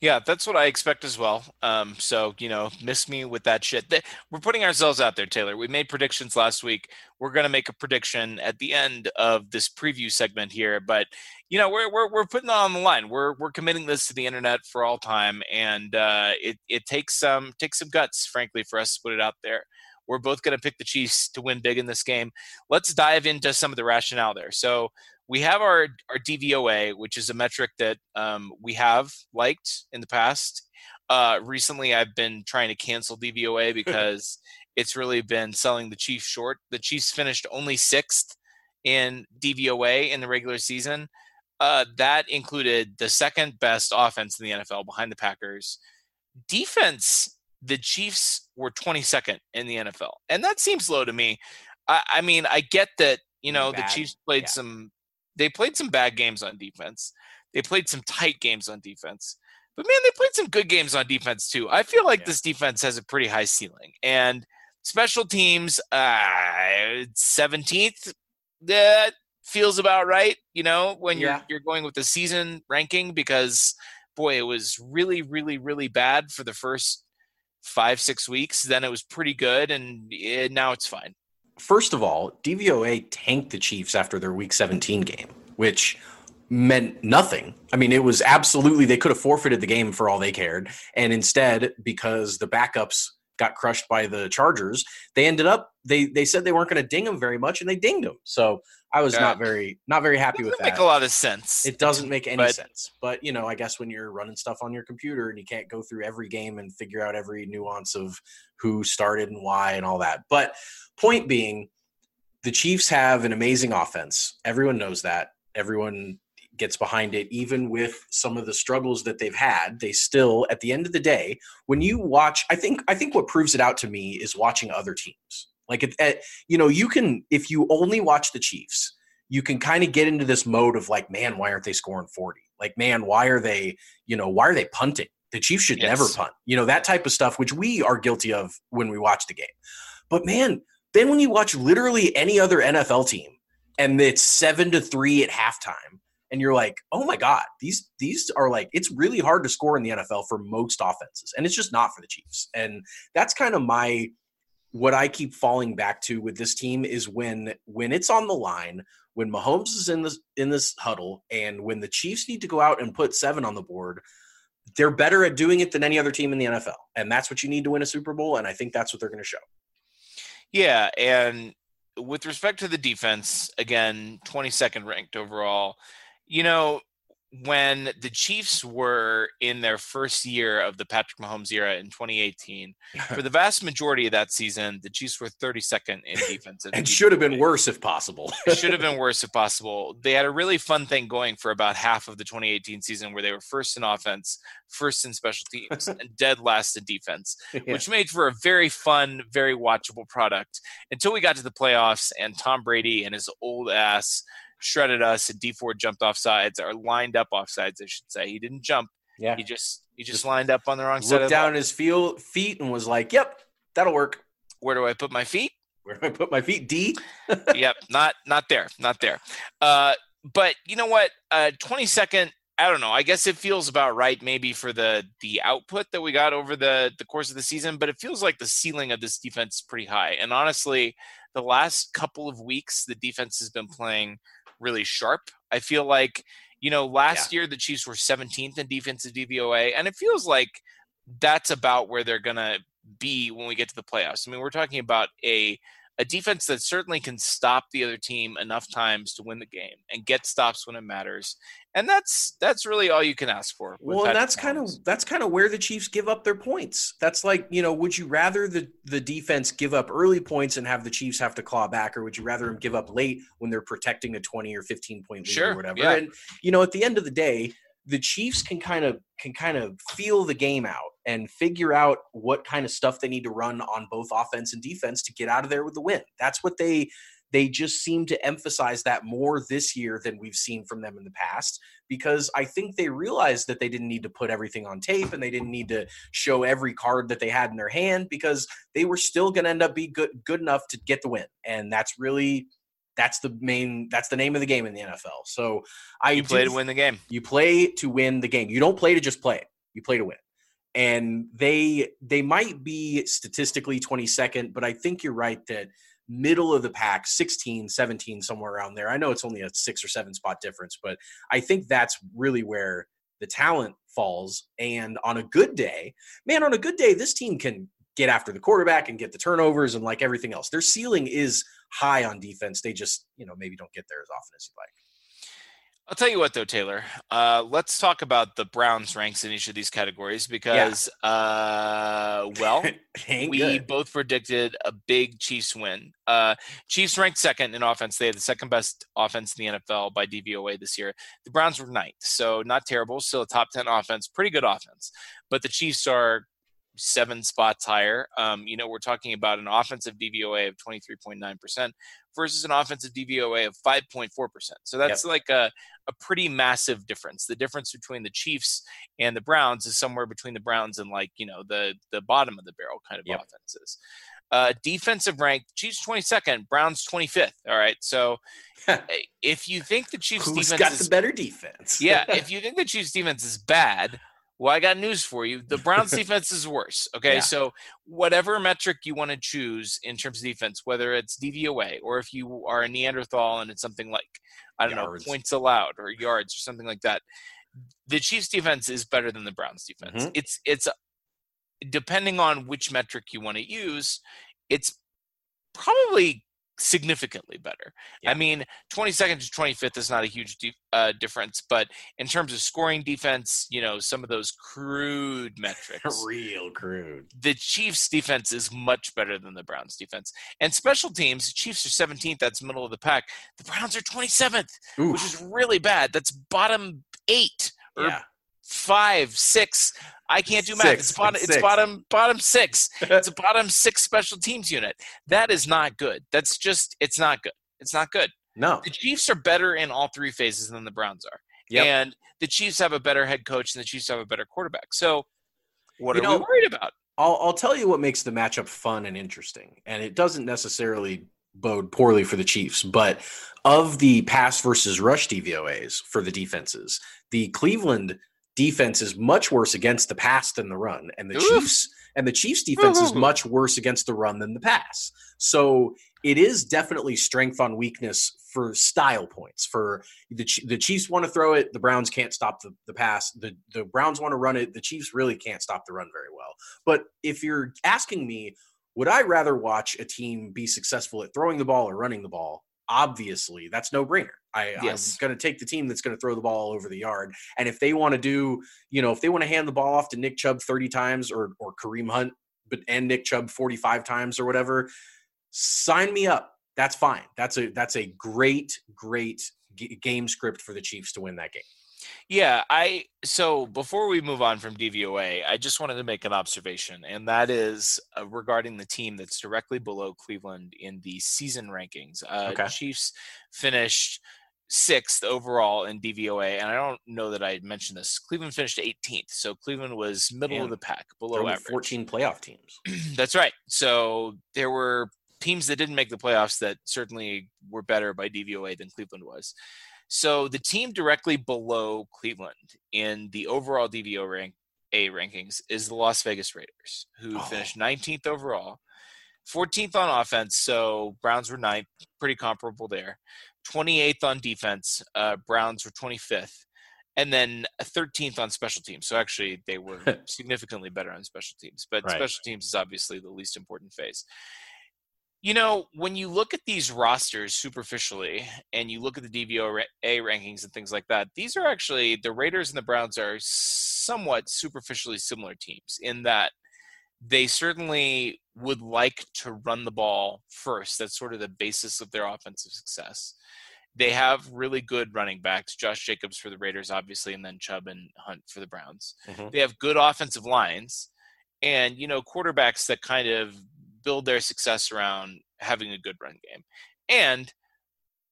Yeah, that's what I expect as well. Um, so you know, miss me with that shit. We're putting ourselves out there, Taylor. We made predictions last week. We're gonna make a prediction at the end of this preview segment here, but you know, we're we're we're putting it on the line. We're we're committing this to the internet for all time, and uh, it it takes some takes some guts, frankly, for us to put it out there. We're both going to pick the Chiefs to win big in this game. Let's dive into some of the rationale there. So we have our our DVOA, which is a metric that um, we have liked in the past. Uh, recently, I've been trying to cancel DVOA *laughs* because it's really been selling the Chiefs short. The Chiefs finished only sixth in DVOA in the regular season. Uh, that included the second best offense in the NFL behind the Packers. Defense, the Chiefs were 22nd in the NFL, and that seems low to me. I, I mean, I get that you know Bad. the Chiefs played yeah. some they played some bad games on defense. They played some tight games on defense. But man, they played some good games on defense too. I feel like yeah. this defense has a pretty high ceiling. And special teams, uh, 17th, that feels about right, you know, when you're yeah. you're going with the season ranking because boy, it was really, really, really bad for the first five, six weeks. Then it was pretty good, and it, now it's fine first of all, DVOA tanked the Chiefs after their Week 17 game, which meant nothing. I mean, it was absolutely they could have forfeited the game for all they cared, and instead, because the backups got crushed by the Chargers, they ended up they they said they weren't going to ding them very much, and they dinged them. So I was yeah. not very not very happy with that. Make a lot of sense. It doesn't make any but, sense. But you know, I guess when you're running stuff on your computer and you can't go through every game and figure out every nuance of who started and why and all that. But point being, the Chiefs have an amazing offense. Everyone knows that. Everyone gets behind it even with some of the struggles that they've had they still at the end of the day when you watch i think i think what proves it out to me is watching other teams like, if, eh, you know, you can, if you only watch the Chiefs, you can kind of get into this mode of like, man, why aren't they scoring 40? Like, man, why are they, you know, why are they punting? The Chiefs should yes. never punt. You know, that type of stuff, which we are guilty of when we watch the game. But man, then when you watch literally any other NFL team and it's seven to three at halftime, and you're like, oh my God, these these are like it's really hard to score in the NFL for most offenses. And it's just not for the Chiefs. And that's kind of my what I keep falling back to with this team is when when it's on the line, when Mahomes is in this in this huddle, and when the Chiefs need to go out and put seven on the board, they're better at doing it than any other team in the NFL, and that's what you need to win a Super Bowl. And I think that's what they're going to show. Yeah, and with respect to the defense, again, 22nd ranked overall. You know, when the Chiefs were in their first year of the Patrick Mahomes era in 2018, *laughs* for the vast majority of that season, the Chiefs were 32nd in defense. and *laughs* should have been worse if possible. should have been worse if possible. They had a really fun thing going for about half of the 2018 season where they were first in offense, first in special teams, *laughs* and dead last in defense, yeah. which made for a very fun, very watchable product until we got to the playoffs and Tom Brady and his old ass – shredded us and Dee Ford jumped off sides or lined up off sides, I should say. He didn't jump. Yeah. He just he just lined up on the wrong Looked side. Looked down his feel, feet and was like, "Yep, That'll work. Where do I put my feet? Where do I put my feet? D. *laughs* yep, not not there, not there. Uh, but you know what? Uh, 22nd. I don't know. I guess it feels about right, maybe for the the output that we got over the the course of the season. But it feels like the ceiling of this defense is pretty high. And honestly, the last couple of weeks, the defense has been playing really sharp. I feel like you know last yeah. year the Chiefs were 17th in defensive DVOA, and it feels like that's about where they're gonna be when we get to the playoffs. I mean, we're talking about a a defense that certainly can stop the other team enough times to win the game and get stops when it matters. And that's that's really all you can ask for. Well, and that's kind of that's kind of where the Chiefs give up their points. That's like, you know, would you rather the the defense give up early points and have the Chiefs have to claw back or would you rather them give up late when they're protecting a 20 or 15 point lead sure, or whatever? Yeah. And you know, at the end of the day, the Chiefs can kind of can kind of feel the game out and figure out what kind of stuff they need to run on both offense and defense to get out of there with the win. That's what they they just seem to emphasize that more this year than we've seen from them in the past because I think they realized that they didn't need to put everything on tape and they didn't need to show every card that they had in their hand because they were still going to end up be good good enough to get the win. And that's really that's the main that's the name of the game in the NFL. So I you play to win the game. You play to win the game. You don't play to just play. You play to win. And they they might be statistically 22nd, but I think you're right that middle of the pack 16 17 somewhere around there i know it's only a six or seven spot difference but i think that's really where the talent falls and on a good day man on a good day this team can get after the quarterback and get the turnovers and like everything else their ceiling is high on defense. They just, you know, maybe don't get there as often as you'd like. I'll tell you what, though, Taylor. Uh, let's talk about the Browns' ranks in each of these categories because, yeah. uh, well, *laughs* we good. both predicted a big Chiefs win. Uh, Chiefs ranked second in offense. They had the second best offense in the NFL by DVOA this year. The Browns were ninth, so not terrible. Still a top 10 offense, pretty good offense. But the Chiefs are seven spots higher. Um, you know, we're talking about an offensive DVOA of 23.9% versus an offensive DVOA of 5.4%. So that's yep. like a, a pretty massive difference. The difference between the Chiefs and the Browns is somewhere between the Browns and like, you know, the the bottom of the barrel kind of yep. offenses. Uh, defensive rank, Chiefs 22nd, Browns 25th. All right. So *laughs* eh, if you think the Chiefs Who's defense got is, the better defense? yeah, *laughs* if you think the Chiefs defense is bad, well, I got news for you. The Browns *laughs* defense is worse. Okay. Yeah. So, whatever metric you want to choose in terms of defense, whether it's DVOA or if you are a Neanderthal and it's something like, I don't yards. know, points allowed or yards or something like that, the Chiefs defense is better than the Browns defense. Mm-hmm. It's, it's, depending on which metric you want to use, it's probably significantly better. Yeah. I mean, 22nd to 25th is not a huge de- uh, difference, but in terms of scoring defense, you know, some of those crude metrics, *laughs* real crude. The Chiefs' defense is much better than the Browns' defense. And special teams, Chiefs are 17th, that's middle of the pack. The Browns are 27th, Oof. which is really bad. That's bottom eight or yeah. Five, six. I can't do math. Six. It's bottom. It's, it's bottom. Bottom six. *laughs* it's a bottom six special teams unit. That is not good. That's just. It's not good. It's not good. No. The Chiefs are better in all three phases than the Browns are. Yep. And the Chiefs have a better head coach, and the Chiefs have a better quarterback. So, what are know, we worried about? I'll, I'll tell you what makes the matchup fun and interesting, and it doesn't necessarily bode poorly for the Chiefs. But of the pass versus rush DVOAs for the defenses, the Cleveland defense is much worse against the pass than the run, and the Oof. Chiefs and the Chiefs defense is much worse against the run than the pass. So it is definitely strength on weakness for style points. For the the Chiefs want to throw it, the Browns can't stop the, the pass. The the Browns want to run it, the Chiefs really can't stop the run very well. But if you're asking me, would I rather watch a team be successful at throwing the ball or running the ball? Obviously that's no brainer. I, yes. I'm going to take the team that's going to throw the ball all over the yard. And if they want to do, you know, if they want to hand the ball off to Nick Chubb 30 times or or Kareem Hunt, but and Nick Chubb 45 times or whatever, sign me up. That's fine. That's a that's a great great g- game script for the Chiefs to win that game. Yeah, I so before we move on from DVOA, I just wanted to make an observation, and that is uh, regarding the team that's directly below Cleveland in the season rankings. Uh, okay. Chiefs finished sixth overall in DVOA, and I don't know that I mentioned this. Cleveland finished 18th, so Cleveland was middle Man, of the pack, below average. 14 playoff teams. *clears throat* That's right. So there were teams that didn't make the playoffs that certainly were better by DVOA than Cleveland was. So the team directly below Cleveland in the overall DVOA rank, A rankings is the Las Vegas Raiders, who Oh. finished 19th overall, 14th on offense. So Browns were ninth, pretty comparable there. 28th on defense. Uh, Browns were 25th. And then 13th on special teams. So actually, they were *laughs* significantly better on special teams. But Right. special teams is obviously the least important phase. You know, when you look at these rosters superficially and you look at the DVOA rankings and things like that, these are actually the Raiders and the Browns are somewhat superficially similar teams in that they certainly would like to run the ball first. That's sort of the basis of their offensive success. They have really good running backs, Josh Jacobs for the Raiders, obviously, and then Chubb and Hunt for the Browns. Mhm. They have good offensive lines and, you know, quarterbacks that kind of build their success around having a good run game. And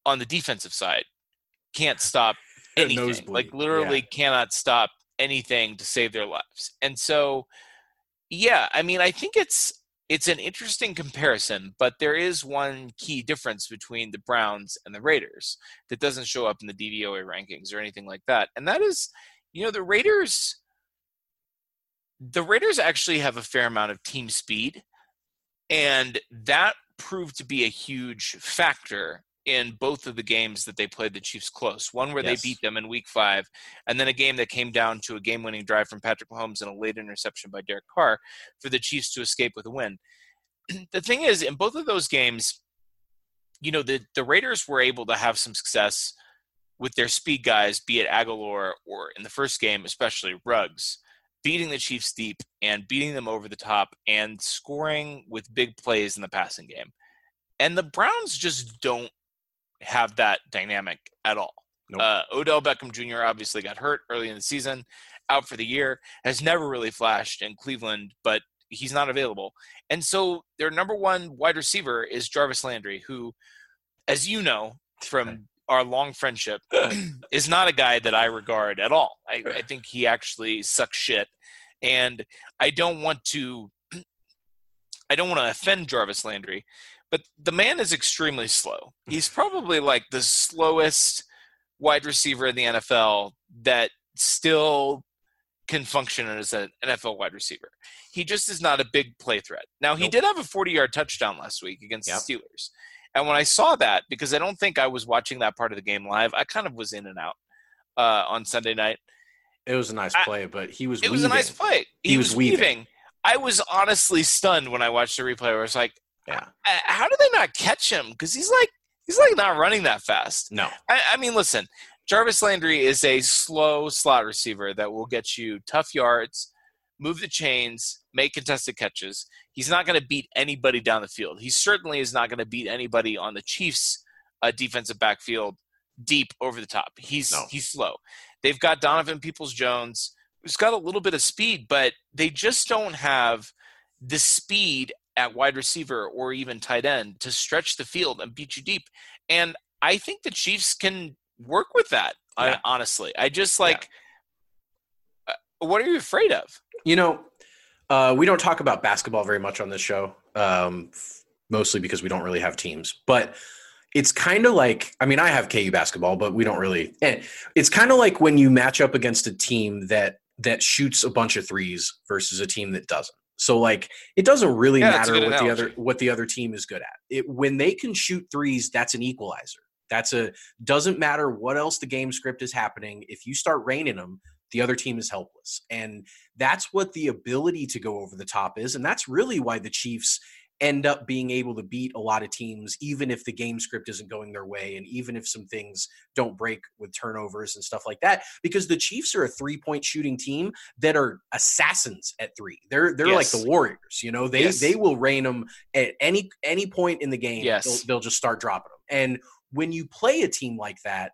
on the defensive side, can't *laughs* stop anything. Like literally cannot stop anything to save their lives. And so yeah, I mean, I think it's it's an interesting comparison, but there is one key difference between the Browns and the Raiders that doesn't show up in the DVOA rankings or anything like that. And that is, you know, the Raiders the Raiders actually have a fair amount of team speed and that proved to be a huge factor in both of the games that they played the Chiefs close. One where Yes. they beat them in week 5 and then a game that came down to a game-winning drive from Patrick Mahomes and a late interception by Derek Carr for the Chiefs to escape with a win. *clears throat* the thing is, in both of those games, you know, the the Raiders were able to have some success with their speed guys, be it Agholor or in the first game, especially Ruggs, beating the Chiefs deep and beating them over the top and scoring with big plays in the passing game. And the Browns just don't have that dynamic at all. Nope. Uh, Odell Beckham Jr. obviously got hurt early in the season, out for the year, has never really flashed in Cleveland, but he's not available. And so their number one wide receiver is Jarvis Landry, who, as you know from our long friendship, *clears throat* is not a guy that I regard at all. I, I think he actually sucks shit. And I don't want to *clears throat* I don't want to offend Jarvis Landry, but the man is extremely slow. He's *clears throat* probably like the slowest wide receiver in the NFL that still can function as an NFL wide receiver. He just is not a big play threat. Now, he Nope. did have a 40 yard touchdown last week against Yep. the Steelers. And when I saw that, because I don't think I was watching that part of the game live, I kind of was in and out uh, on Sunday night. It was a nice I- play, but he was It was a nice play. He, He was, was weaving. weaving. I was honestly stunned when I watched the replay. Where I was like, Yeah. "Uh, "How did they not catch him? Because he's like he's like not running that fast." No. I, I mean, listen, Jarvis Landry is a slow slot receiver that will get you tough yards, move the chains, make contested catches. He's not going to beat anybody down the field. He certainly is not going to beat anybody on the Chiefs' uh, defensive backfield deep over the top. He's No. he's slow. They've got Donovan Peoples Jones, who's got a little bit of speed, but they just don't have the speed at wide receiver or even tight end to stretch the field and beat you deep. And I think the Chiefs can work with that. I, Yeah. honestly, I just like. uh, What are you afraid of? You know, uh, we don't talk about basketball very much on this show, um, mostly because we don't really have teams. But it's kind of like I mean, I have KU basketball, but we don't really. It's kind of like when you match up against a team that that shoots a bunch of threes versus a team that doesn't. So like it doesn't really Yeah, matter what the other what the other team is good at. It when they can shoot threes, that's an equalizer. That's a doesn't matter what else the game script is happening. If you start raining them, the other team is helpless. And that's what the ability to go over the top is. And that's really why the Chiefs end up being able to beat a lot of teams, even if the game script isn't going their way, and even if some things don't break with turnovers and stuff like that. Because the Chiefs are a three-point shooting team that are assassins at three. They're they're Yes. like the Warriors. You know, they Yes. they will rain them at any any point in the game. Yes. They'll, they'll just start dropping them. And when you play a team like that,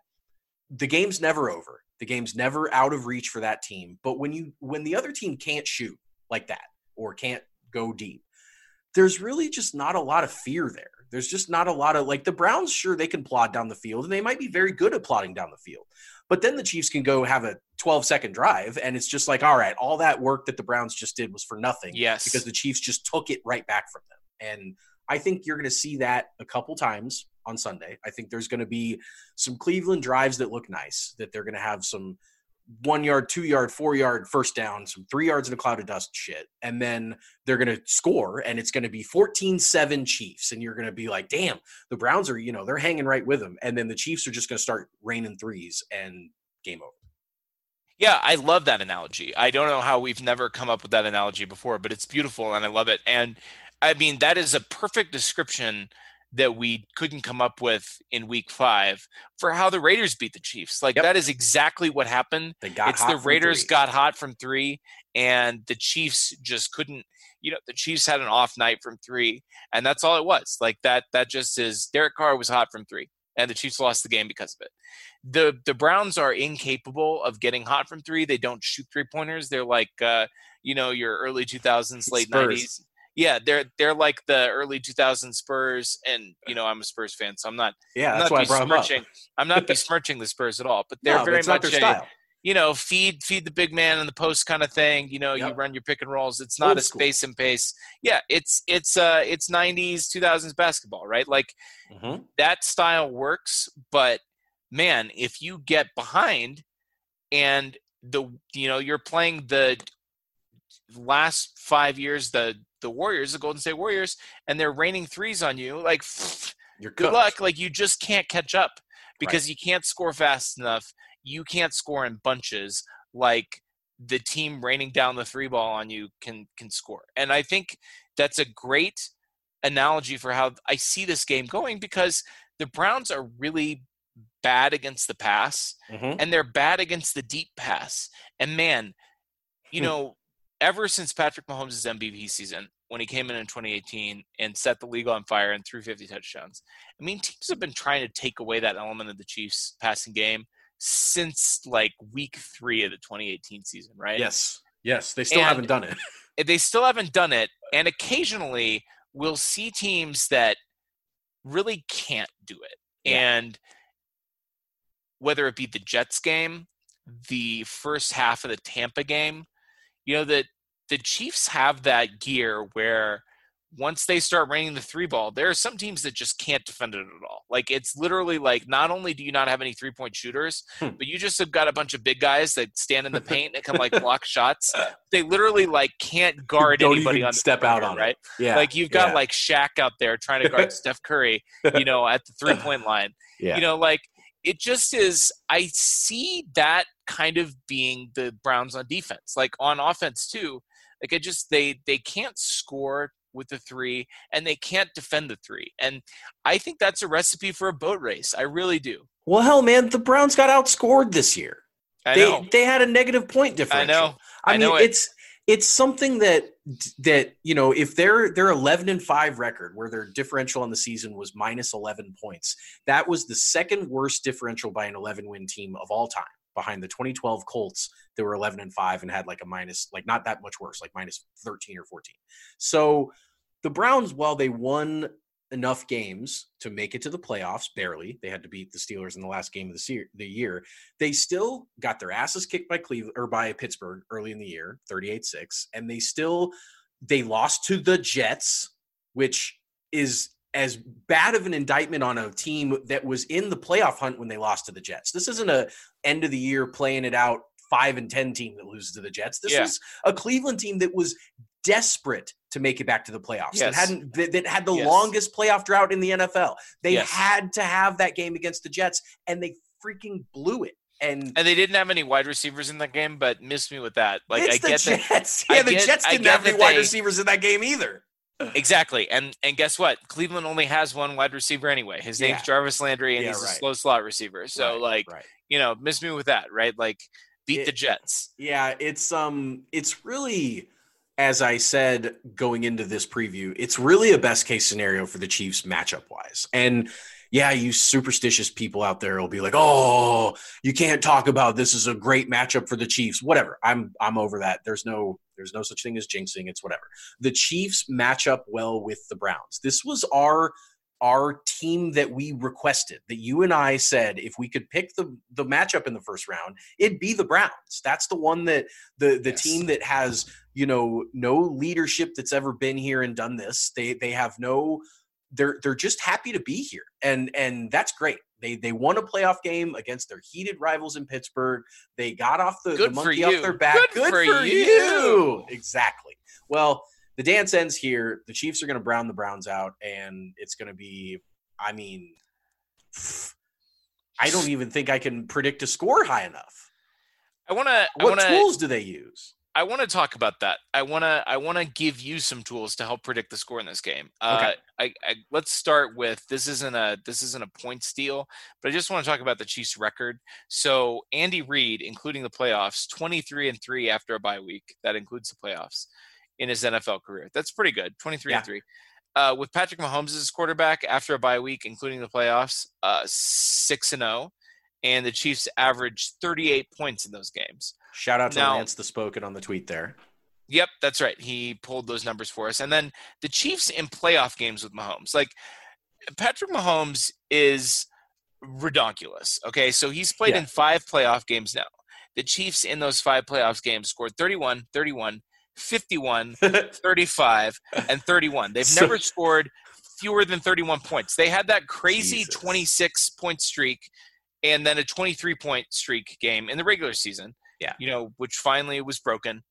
the game's never over. The game's never out of reach for that team. But when you when the other team can't shoot like that or can't go deep, there's really just not a lot of fear there. There's just not a lot of like the Browns. Sure, they can plod down the field, and they might be very good at plodding down the field. But then the Chiefs can go have a 12 second drive, and it's just like, all right, all that work that the Browns just did was for nothing. Yes, because the Chiefs just took it right back from them. And I think you're going to see that a couple times on Sunday. I think there's going to be some Cleveland drives that look nice. That they're going to have some one yard, two yard, four yard first down, some three yards in a cloud of dust shit. And then they're going to score and it's going to be 14 7 Chiefs. And you're going to be like, damn, the Browns are, you know, they're hanging right with them. And then the Chiefs are just going to start raining threes and game over. Yeah, I love that analogy. I don't know how we've never come up with that analogy before, but it's beautiful and I love it. And I mean, that is a perfect description that we couldn't come up with in week five for how the Raiders beat the Chiefs. Like yep. that is exactly what happened. They got it's the Raiders got hot from three, and the Chiefs just couldn't. You know, the Chiefs had an off night from three, and that's all it was. Like that. That just is. Derek Carr was hot from three, and the Chiefs lost the game because of it. The the Browns are incapable of getting hot from three. They don't shoot three pointers. They're like, uh, you know, your early two thousands, late nineties yeah, they're they're like the early 2000 Spurs, and you know I'm a Spurs fan, so I'm not. Yeah, I'm that's not why I brought besmirching. up. I'm not besmirching *laughs* the Spurs at all, but they're no, very but much a, you know feed feed the big man in the post kind of thing. You know, yep. you run your pick and rolls. It's not Old a school. space and pace. Yeah, it's it's uh it's 90s 2000s basketball, right? Like mm-hmm. that style works, but man, if you get behind and the you know you're playing the last five years the the Warriors, the Golden State Warriors, and they're raining threes on you, like *laughs* you're good cooked. luck. Like you just can't catch up because Right. you can't score fast enough. You can't score in bunches like the team raining down the three ball on you can can score. And I think that's a great analogy for how I see this game going because the Browns are really bad against the pass Mhm. and they're bad against the deep pass. And man, you Hmm. know, ever since Patrick Mahomes' MVP season, when he came in in 2018 and set the league on fire and threw 50 touchdowns, I mean, teams have been trying to take away that element of the Chiefs' passing game since like week three of the 2018 season, right? Yes, yes, they still And- haven't done it. *laughs* They still haven't done it. And occasionally we'll see teams that really can't do it. Yeah. And whether it be the Jets game, the first half of the Tampa game, you know that the Chiefs have that gear where once they start raining the three ball, there are some teams that just can't defend it at all. Like it's literally like not only do you not have any three point shooters, Hmm. but you just have got a bunch of big guys that stand in the *laughs* paint and can like block shots. They literally like can't guard Don't anybody on the step out on it. right? Yeah, Like you've got yeah. like Shaq out there trying to guard *laughs* Steph Curry, you know, at the three point line yeah. you know like it just is i see that kind of being the browns on defense like on offense too like I just they they can't score with the three and they can't defend the three and i think that's a recipe for a boat race i really do well, hell, man, the Browns got outscored this year. i they know they had a negative point difference. i know I, I mean, know it. it's it's something that that you know if their their 11 and 5 record where their differential on the season was minus 11 points that was the second worst differential by an 11 win team of all time behind the 2012 colts that were 11 and 5 and had like a minus like not that much worse like minus 13 or 14 so the browns while they won enough games to make it to the playoffs barely they had to beat the steelers in the last game of the, se- the year they still got their asses kicked by Cleveland or by Pittsburgh early in the year, 38-6, and they still they lost to the Jets, which is as bad of an indictment on a team that was in the playoff hunt when they lost to the Jets. This isn't a end of the year playing it out 5 and 10 team that loses to the Jets. This Yeah. was a Cleveland team that was desperate to make it back to the playoffs. That hadn't that, that had the Yes. longest playoff drought in the NFL. They Yes. had to have that game against the Jets and they freaking blew it. And and they didn't have any wide receivers in that game but missed me with that like i get the that Jets. I Yeah, the get- Jets didn't have any wide they- receivers in that game either. Exactly, and and guess what? Cleveland only has one wide receiver anyway. His name's Yeah. Jarvis Landry, and Yeah, he's a slow slot receiver. So Right, like, right. you know, miss me with that, right? Like, beat It- the Jets. Yeah, it's um it's really as I said going into this preview, it's really a best case scenario for the Chiefs matchup wise. And yeah, you superstitious people out there will be like, "Oh, you can't talk about this is a great matchup for the Chiefs." Whatever. I'm I'm over that. There's no there's no such thing as jinxing. It's whatever. The Chiefs match up well with the Browns. This was our our team that we requested that you and I said if we could pick the the matchup in the first round it'd be the Browns that's the one that the the yes. team that has you know no leadership that's ever been here and done this they they have no they're they're just happy to be here and and that's great they they won a playoff game against their heated rivals in Pittsburgh they got off the, the monkey off their back good, good for, for you. you exactly well the dance ends here. The Chiefs are going to brown the Browns out, and it's going to be. I mean, I don't even think I can predict a score high enough. I want to. What wanna, tools do they use? I want to talk about that. I want to. I want to give you some tools to help predict the score in this game. Uh, okay. I, I, let's start with this. Isn't a this isn't a point steal, but I just want to talk about the Chiefs' record. So Andy Reid, including the playoffs, twenty three and three after a bye week. That includes the playoffs in his NFL career. That's pretty good. 23 yeah. and 3. Uh, with Patrick Mahomes as quarterback after a bye week, including the playoffs, uh, 6 and 0. And the Chiefs averaged 38 points in those games. Shout out to now, Lance the Spoken on the tweet there. Yep, that's right. He pulled those numbers for us. And then the Chiefs in playoff games with Mahomes. Like, Patrick Mahomes is redonkulous. Okay, so he's played yeah. in five playoff games now. The Chiefs in those five playoffs games scored 31, 31, 51, *laughs* 35, and 31. They've so, never scored fewer than 31 points. They had that crazy Jesus. 26 point streak and then a 23 point streak game in the regular season. Yeah. You know, which finally was broken.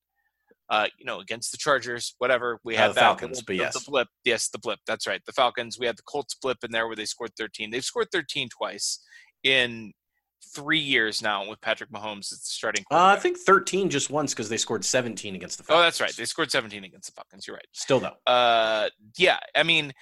Uh, you know, against the Chargers, whatever. We had uh, the Falcons, but yes. The blip. Yes, the blip. That's right. The Falcons. We had the Colts blip in there where they scored 13. They've scored 13 twice in three years now with Patrick Mahomes as starting. Uh, I think 13 just once because they scored 17 against the Falcons. Oh, that's right. They scored 17 against the Falcons. You're right. Still though. Uh, yeah. I mean,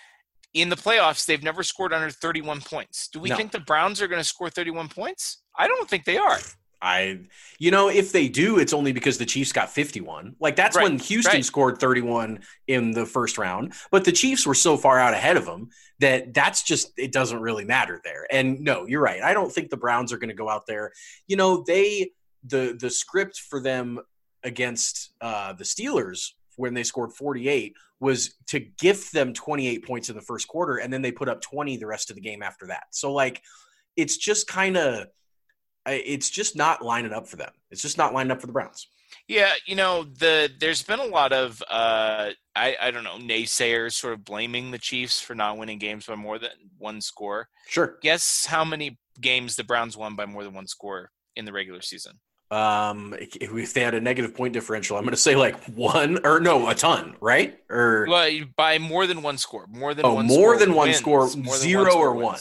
in the playoffs, they've never scored under 31 points. Do we no. think the Browns are going to score 31 points? I don't think they are. I, you know, if they do, it's only because the Chiefs got 51. Like that's right, when Houston right. scored 31 in the first round, but the Chiefs were so far out ahead of them that that's just it doesn't really matter there. And no, you're right. I don't think the Browns are going to go out there. You know, they the the script for them against uh, the Steelers when they scored 48 was to gift them 28 points in the first quarter, and then they put up 20 the rest of the game after that. So like, it's just kind of it's just not lining up for them. It's just not lining up for the Browns. Yeah, you know, the there's been a lot of uh I I don't know, naysayers sort of blaming the Chiefs for not winning games by more than one score. Sure. Guess how many games the Browns won by more than one score in the regular season? Um, if they had a negative point differential, I'm going to say like one or no, a ton, right? Or well, by more than one score, more than oh, one more score than one score, zero one score or wins. one.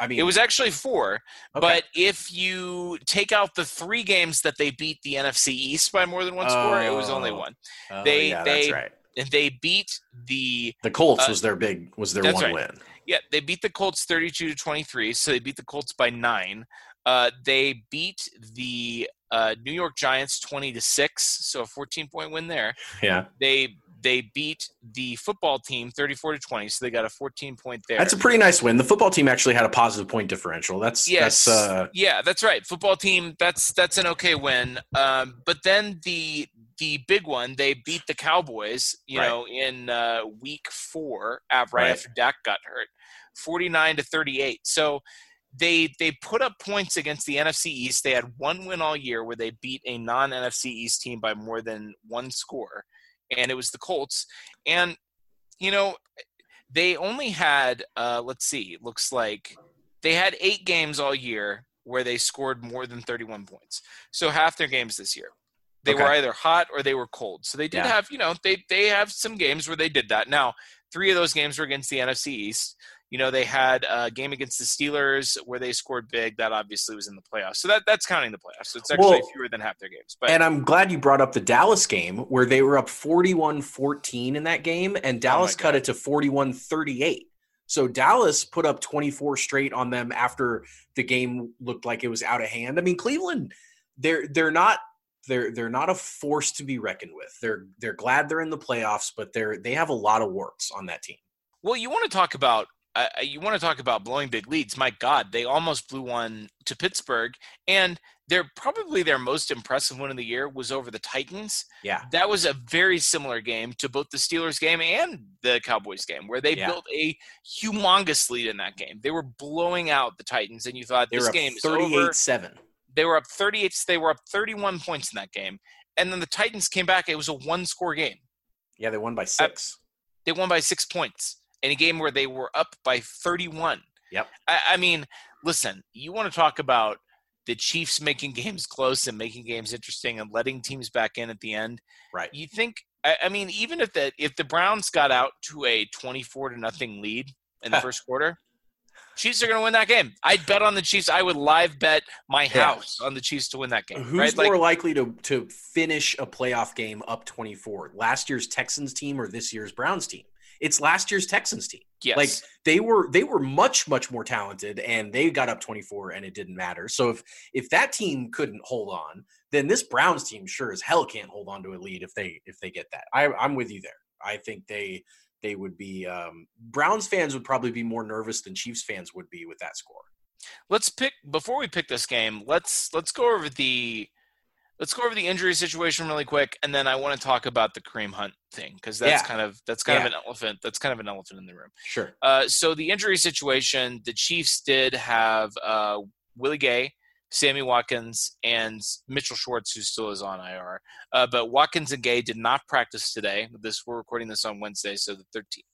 I mean, it was actually four. Okay. But if you take out the three games that they beat the NFC East by more than one score, it was only oh. one. Oh, they yeah, they right. they beat the the Colts uh, was their big was their one right. win. Yeah, they beat the Colts thirty-two to twenty-three, so they beat the Colts by nine. Uh, they beat the uh, New York Giants twenty to six, so a fourteen-point win there. Yeah, they they beat the football team 34 to 20 so they got a 14 point there. That's a pretty nice win. The football team actually had a positive point differential. That's yes. that's, uh... yeah that's right. Football team that's that's an okay win. Um, but then the the big one they beat the cowboys you right. know in uh, week four right, right. after Dak got hurt 49 to 38 so they they put up points against the NFC East. They had one win all year where they beat a non NFC East team by more than one score and it was the Colts. And you know, they only had uh, let's see, looks like they had eight games all year where they scored more than 31 points. So half their games this year. They okay. were either hot or they were cold. So they did yeah. have, you know, they they have some games where they did that. Now, three of those games were against the NFC East. You know, they had a game against the Steelers where they scored big. That obviously was in the playoffs. So that, that's counting the playoffs. So it's actually well, fewer than half their games. But And I'm glad you brought up the Dallas game where they were up 41-14 in that game and oh Dallas oh cut it to 41-38. So Dallas put up 24 straight on them after the game looked like it was out of hand. I mean, Cleveland they're they're not they're they're not a force to be reckoned with. They're they're glad they're in the playoffs, but they're they have a lot of warts on that team. Well, you want to talk about uh, you want to talk about blowing big leads? My God, they almost blew one to Pittsburgh, and they're probably their most impressive one of the year was over the Titans. Yeah, that was a very similar game to both the Steelers game and the Cowboys game, where they yeah. built a humongous lead in that game. They were blowing out the Titans, and you thought they this game is 38 seven. They were up 38. They were up 31 points in that game, and then the Titans came back. It was a one-score game. Yeah, they won by six. they won by six points in a game where they were up by 31. Yep. I, I mean, listen, you want to talk about the Chiefs making games close and making games interesting and letting teams back in at the end. Right. You think? I, I mean, even if the if the Browns got out to a 24 to nothing lead in the *laughs* first quarter, Chiefs are going to win that game. I'd bet on the Chiefs. I would live bet my house yeah. on the Chiefs to win that game. Who's right? more like, likely to to finish a playoff game up 24? Last year's Texans team or this year's Browns team? It's last year's Texans team. Yes. Like they were they were much much more talented and they got up 24 and it didn't matter. So if if that team couldn't hold on, then this Browns team sure as hell can't hold on to a lead if they if they get that. I I'm with you there. I think they they would be um, Browns fans would probably be more nervous than Chiefs fans would be with that score. Let's pick before we pick this game. Let's let's go over the let's go over the injury situation really quick, and then I want to talk about the Kareem Hunt thing because that's yeah. kind of that's kind yeah. of an elephant. That's kind of an elephant in the room. Sure. Uh, so the injury situation, the Chiefs did have uh, Willie Gay Sammy Watkins and Mitchell Schwartz, who still is on IR. Uh, but Watkins and Gay did not practice today. This we're recording this on Wednesday, so the 13th.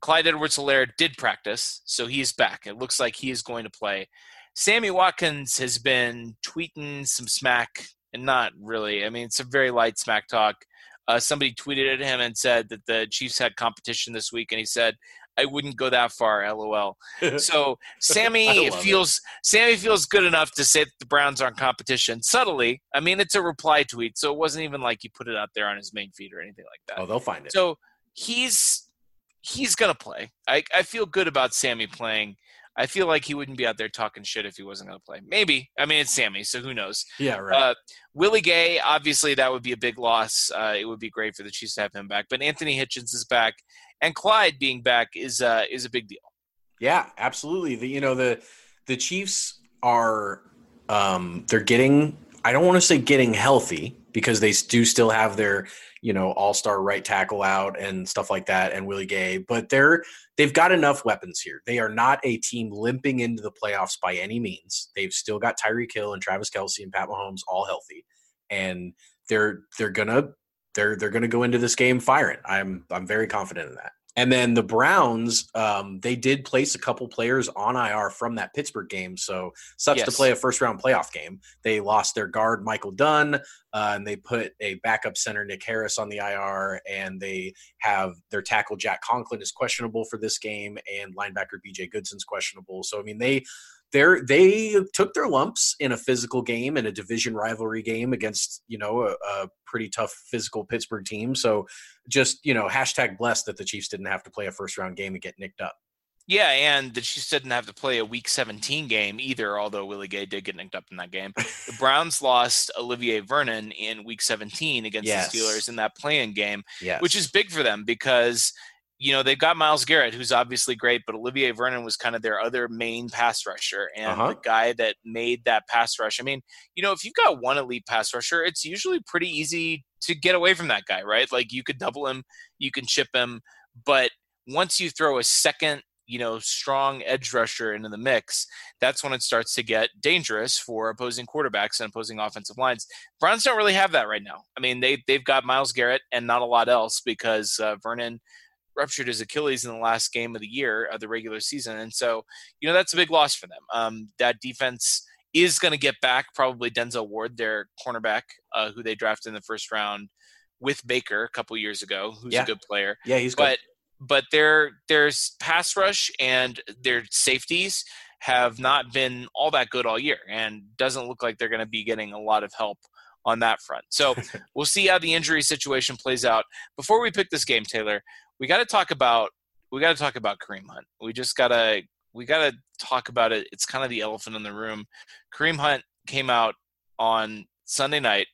Clyde Edwards-Helaire did practice, so he's back. It looks like he is going to play. Sammy Watkins has been tweeting some smack, and not really. I mean, it's a very light smack talk. Uh, somebody tweeted at him and said that the Chiefs had competition this week, and he said, I wouldn't go that far, lol. *laughs* So Sammy feels it. Sammy feels good enough to say that the Browns aren't competition subtly. I mean, it's a reply tweet, so it wasn't even like he put it out there on his main feed or anything like that. Oh, they'll find it. So he's he's gonna play. I I feel good about Sammy playing. I feel like he wouldn't be out there talking shit if he wasn't going to play. Maybe. I mean, it's Sammy, so who knows? Yeah, right. Uh, Willie Gay, obviously, that would be a big loss. Uh, it would be great for the Chiefs to have him back. But Anthony Hitchens is back, and Clyde being back is uh, is a big deal. Yeah, absolutely. The you know the the Chiefs are um, they're getting. I don't want to say getting healthy because they do still have their you know all star right tackle out and stuff like that, and Willie Gay, but they're they've got enough weapons here. They are not a team limping into the playoffs by any means. They've still got Tyreek Hill and Travis Kelce and Pat Mahomes all healthy, and they're they're gonna they're they're gonna go into this game firing. I'm I'm very confident in that. And then the Browns, um, they did place a couple players on IR from that Pittsburgh game. So sucks yes. to play a first round playoff game. They lost their guard Michael Dunn, uh, and they put a backup center Nick Harris on the IR, and they have their tackle Jack Conklin is questionable for this game, and linebacker BJ Goodson's questionable. So I mean they they they took their lumps in a physical game in a division rivalry game against you know a, a, pretty tough physical Pittsburgh team. So just you know hashtag blessed that the Chiefs didn't have to play a first round game and get nicked up. Yeah, and the Chiefs didn't have to play a Week 17 game either. Although Willie Gay did get nicked up in that game, *laughs* the Browns lost Olivier Vernon in Week 17 against yes. the Steelers in that playing game, yes. which is big for them because you know, they've got Myles Garrett, who's obviously great, but Olivier Vernon was kind of their other main pass rusher and uh-huh. the guy that made that pass rush. I mean, you know, if you've got one elite pass rusher, it's usually pretty easy to get away from that guy, right? Like you could double him, you can chip him, but once you throw a second, you know, strong edge rusher into the mix, that's when it starts to get dangerous for opposing quarterbacks and opposing offensive lines. Browns don't really have that right now. I mean, they they've got Myles Garrett and not a lot else because uh, Vernon ruptured his Achilles in the last game of the year of the regular season, and so you know that's a big loss for them. Um, that defense is going to get back probably Denzel Ward, their cornerback, uh, who they drafted in the first round with Baker a couple years ago, who's yeah. a good player. Yeah, he's good. But but their their pass rush and their safeties have not been all that good all year, and doesn't look like they're going to be getting a lot of help on that front. So *laughs* we'll see how the injury situation plays out. Before we pick this game, Taylor, we got to talk about we got to talk about Kareem Hunt. We just gotta we gotta talk about it. It's kind of the elephant in the room. Kareem Hunt came out on Sunday night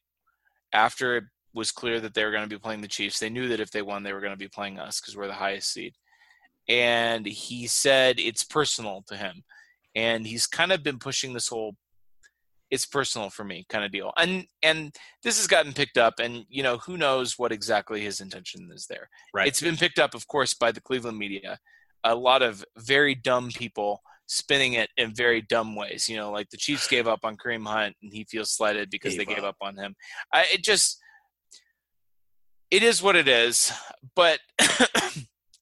after it was clear that they were going to be playing the Chiefs. They knew that if they won, they were going to be playing us because we're the highest seed. and he said it's personal to him, and he's kind of been pushing this whole it's personal for me kind of deal and and this has gotten picked up and you know who knows what exactly his intention is there right it's been picked up of course by the cleveland media a lot of very dumb people spinning it in very dumb ways you know like the chiefs gave up on kareem hunt and he feels slighted because gave they gave up. up on him I, it just it is what it is but *coughs*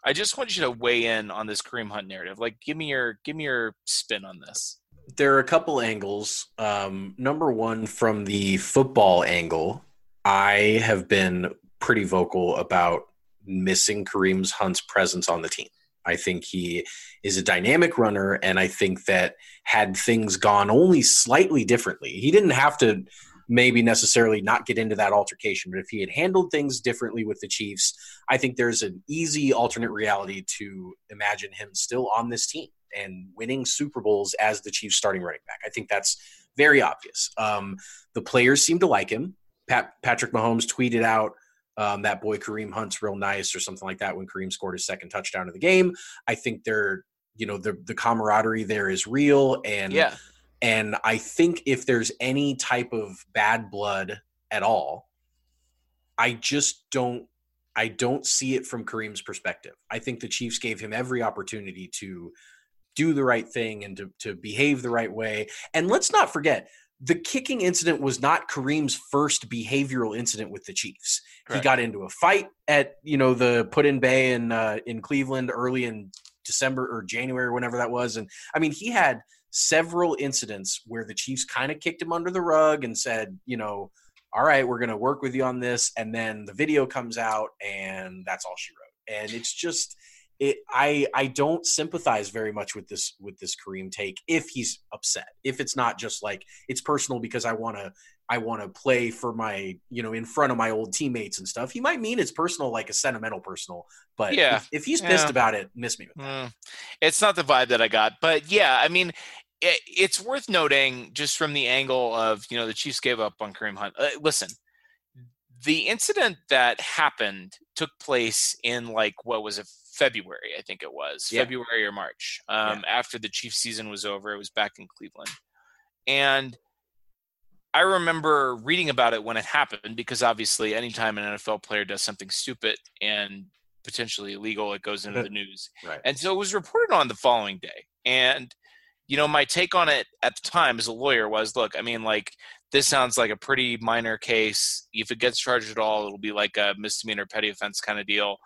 I just want you to weigh in on this Kareem Hunt narrative. Like, give me your give me your spin on this. There are a couple angles. Um, number one, from the football angle, I have been pretty vocal about missing Kareem's Hunt's presence on the team. I think he is a dynamic runner, and I think that had things gone only slightly differently, he didn't have to maybe necessarily not get into that altercation. But if he had handled things differently with the Chiefs, I think there's an easy alternate reality to imagine him still on this team and winning Super Bowls as the Chiefs starting running back. I think that's very obvious. Um, the players seem to like him. Pat, Patrick Mahomes tweeted out um, that boy Kareem Hunt's real nice or something like that when Kareem scored his second touchdown of the game. I think they're, you know, the the camaraderie there is real and yeah. And I think if there's any type of bad blood at all, I just don't I don't see it from Kareem's perspective. I think the Chiefs gave him every opportunity to do the right thing and to, to behave the right way. And let's not forget, the kicking incident was not Kareem's first behavioral incident with the Chiefs. He got into a fight at you know the Put-in-Bay in uh, in Cleveland early in December or January, whenever that was, and I mean he had several incidents where the Chiefs kind of kicked him under the rug and said, you know, all right, we're going to work with you on this. And then the video comes out and that's all she wrote. And it's just, it, I I don't sympathize very much with this with this Kareem take if he's upset. If it's not just like it's personal because I want to I want to play for my you know in front of my old teammates and stuff. He might mean it's personal like a sentimental personal, but yeah, if, if he's pissed yeah. about it, miss me with that. Mm. It's not the vibe that I got, but yeah, I mean it, it's worth noting just from the angle of you know the Chiefs gave up on Kareem Hunt. Uh, listen, the incident that happened took place in like what was it February I think it was yeah. February or March um, yeah. after the Chiefs season was over. It was back in Cleveland, and I remember reading about it when it happened because obviously anytime an NFL player does something stupid and potentially illegal, it goes into the *laughs* news. Right. And so it was reported on the following day, and you know, my take on it at the time as a lawyer was, look, I mean, like this sounds like a pretty minor case. If it gets charged at all, it'll be like a misdemeanor petty offense kind of deal.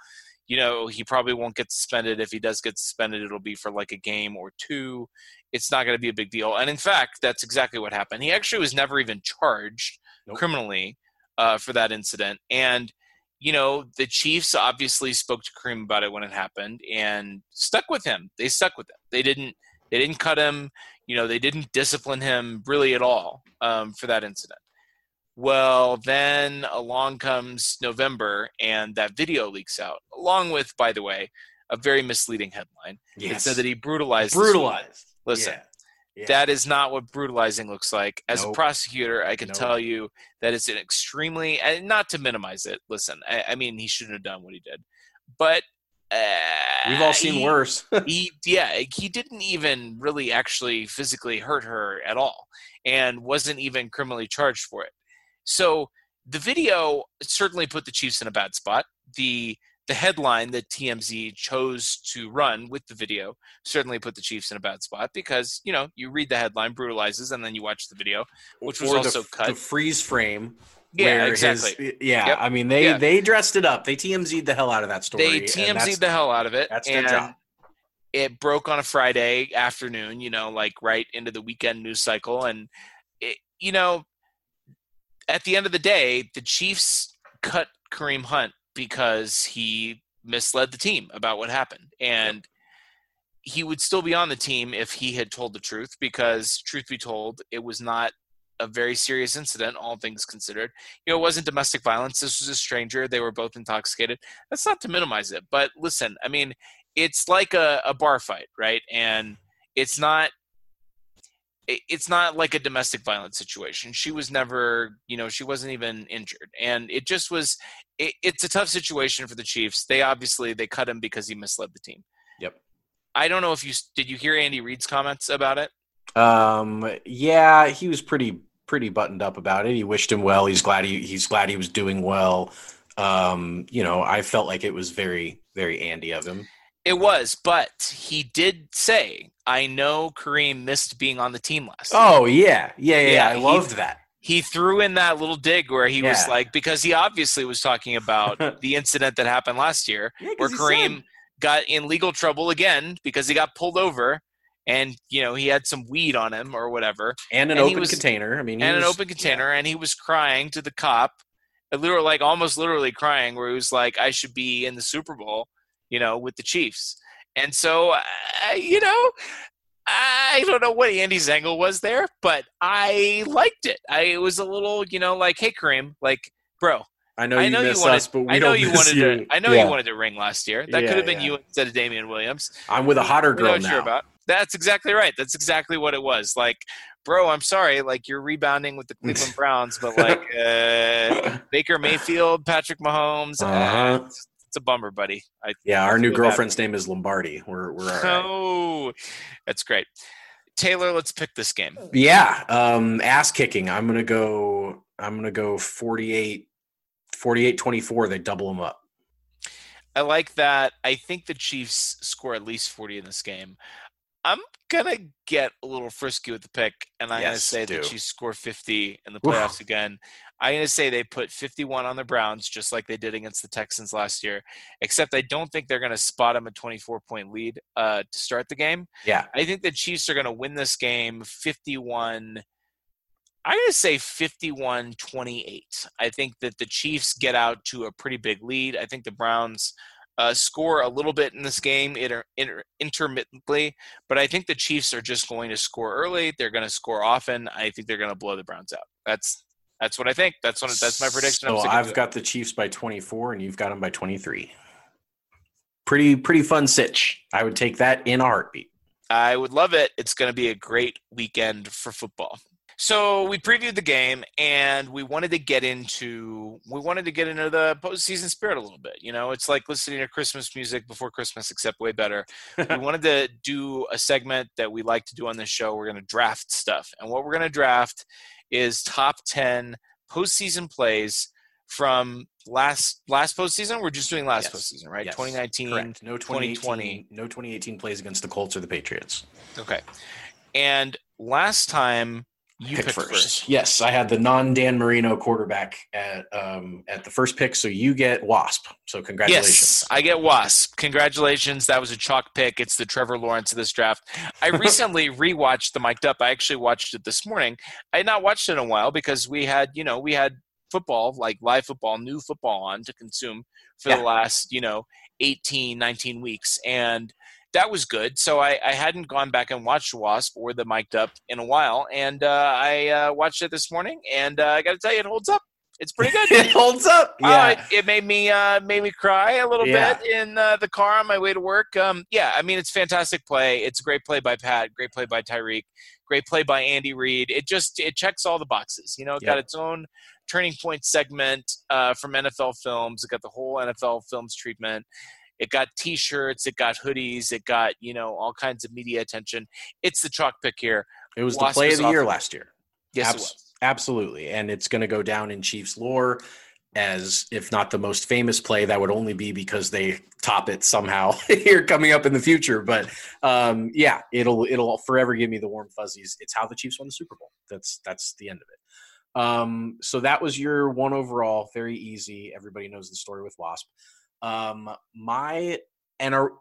You know, he probably won't get suspended. If he does get suspended, it'll be for like a game or two. It's not going to be a big deal. And in fact, that's exactly what happened. He actually was never even charged nope. criminally uh, for that incident. And you know, the Chiefs obviously spoke to Kareem about it when it happened and stuck with him. They stuck with him. They didn't they didn't cut him. You know, they didn't discipline him really at all um, for that incident. Well, then along comes November, and that video leaks out, along with, by the way, a very misleading headline. Yes. It said that he brutalized. Brutalized. Listen, yeah. Yeah. that is not what brutalizing looks like. As nope. a prosecutor, I can nope. tell you that it's an extremely, and not to minimize it. Listen, I, I mean, he shouldn't have done what he did, but uh, We've all seen he, worse. *laughs* he, yeah, he didn't even really actually physically hurt her at all, and wasn't even criminally charged for it. So the video certainly put the Chiefs in a bad spot. The the headline that TMZ chose to run with the video certainly put the Chiefs in a bad spot because you know you read the headline brutalizes and then you watch the video, which was or also the, cut. The freeze frame yeah, exactly. His, yeah, yep. I mean they yeah. they dressed it up. They TMZ'd the hell out of that story. They TMZ'd the hell out of it. That's their job. It broke on a Friday afternoon, you know, like right into the weekend news cycle, and it, you know, at the end of the day, the Chiefs cut Kareem Hunt because he misled the team about what happened, and. He would still be on the team if he had told the truth because truth be told it was not a very serious incident, all things considered. You know, it wasn't domestic violence. This was a stranger. They were both intoxicated. That's not to minimize it, but listen, I mean, it's like a, a bar fight, right? And it's not it's not like a domestic violence situation. She was never, you know, she wasn't even injured, and it just was. It, it's a tough situation for the Chiefs. They obviously they cut him because he misled the team. Yep. I don't know if you did. You hear Andy Reid's comments about it? Um, yeah, he was pretty pretty buttoned up about it. He wished him well. He's glad he he's glad he was doing well. Um, you know, I felt like it was very very Andy of him. It was, but he did say, "I know Kareem missed being on the team last." year." Oh yeah, yeah, yeah. Yeah, I he- loved that. he threw in that little dig where he was like, because he obviously was talking about *laughs* the incident that happened last year, Yeah, where Kareem said- got in legal trouble again because he got pulled over and you know he had some weed on him or whatever and an and open was- container. I mean, and an open container and he was crying to the cop literally like almost literally crying where he was like i should be in the super bowl you know with the chiefs and so uh, you know i don't know what andy's angle was there but i liked it i it was a little you know like hey kareem like bro I know I know you miss wanted- us, but we I know don't you wanted you. to. I know Yeah. you wanted to ring last year. That Yeah, could have been yeah. you instead of Damien Williams. I'm with a hotter girl now. about. That's exactly right. That's exactly what it was. Like, bro, I'm sorry. Like, you're rebounding with the *laughs* Cleveland Browns, but like uh, *laughs* Baker Mayfield, Patrick Mahomes, uh, Uh-huh. it's, it's a bummer, buddy. I, Yeah, our new girlfriend's name is Lombardi. We're we're all right. Oh, that's great. Taylor, let's pick this game. Yeah, um, ass kicking. I'm gonna go. I'm gonna go 48, 48 24. They double them up. I like that. I think the Chiefs score at least 40 in this game. I'm gonna get a little frisky with the pick, and I'm gonna say the do. Chiefs score 50 in the Oof. playoffs again. I'm gonna say they put 51 on the Browns, just like they did against the Texans last year. Except I don't think they're gonna spot them a 24 point lead uh, to start the game. Yeah, I think the Chiefs are gonna win this game 51. I'm going to say 51 28. I think that the Chiefs get out to a pretty big lead. I think the Browns uh, score a little bit in this game inter- inter- intermittently, but I think the Chiefs are just going to score early. They're going to score often. I think they're going to blow the Browns out. That's that's what I think. That's what that's my prediction. I'm I've got the Chiefs by 24, and you've got them by 23. Pretty pretty fun sitch. I would take that in a heartbeat. I would love it. It's going to be a great weekend for football. So we previewed the game, and we wanted to get into we wanted to get into the postseason spirit a little bit. You know, it's like listening to Christmas music before Christmas, except way better. we *laughs* wanted to do a segment that we like to do on this show. We're going to draft stuff, and what we're going to draft is top ten postseason plays from last last postseason. We're just doing last Yes. postseason, right? Yes. 2019, Correct. No 2020. 2020. No 2018 plays against the Colts or the Patriots. Okay. And last time you Pick picked first. Yes, I had the non Dan Marino quarterback at um, at the first pick, so you get Wasp. So congratulations. Yes, I get Wasp. Congratulations. That was a chalk pick. It's the Trevor Lawrence of this draft. I *laughs* recently rewatched the Mic'd Up. I actually watched it this morning. I had not watched it in a while because we had, you know, we had football, like live football, new football on to consume for Yeah. the last, you know, 18, 19 weeks. And that was good. So I, I hadn't gone back and watched Wasp or the Mic'd Up in a while. And uh, I uh, watched it this morning. And uh, I got to tell you, it holds up. It's pretty good. *laughs* it holds up. Yeah. it, it made me uh, made me cry a little Yeah. bit in uh, the car on my way to work. Um, yeah, I mean it's fantastic play. It's a great play by Pat, great play by Tyreek, great play by Andy Reid. It just it checks all the boxes. You know, it got its own turning point segment uh, from NFL Films. It got the whole NFL Films treatment. It got T-shirts, it got hoodies, it got you know all kinds of media attention. It's the chalk pick here. it was Wasp the play of the year last year. Yes, it was. Absolutely. And it's going to go down in Chiefs lore as, if not the most famous play, that would only be because they top it somehow *laughs* here coming up in the future. But um, yeah, it'll it'll forever give me the warm fuzzies. It's how the Chiefs won the Super Bowl. That's that's the end of it. Um, so that was your one overall, very easy. Everybody knows the story with Wasp. Um, my and are,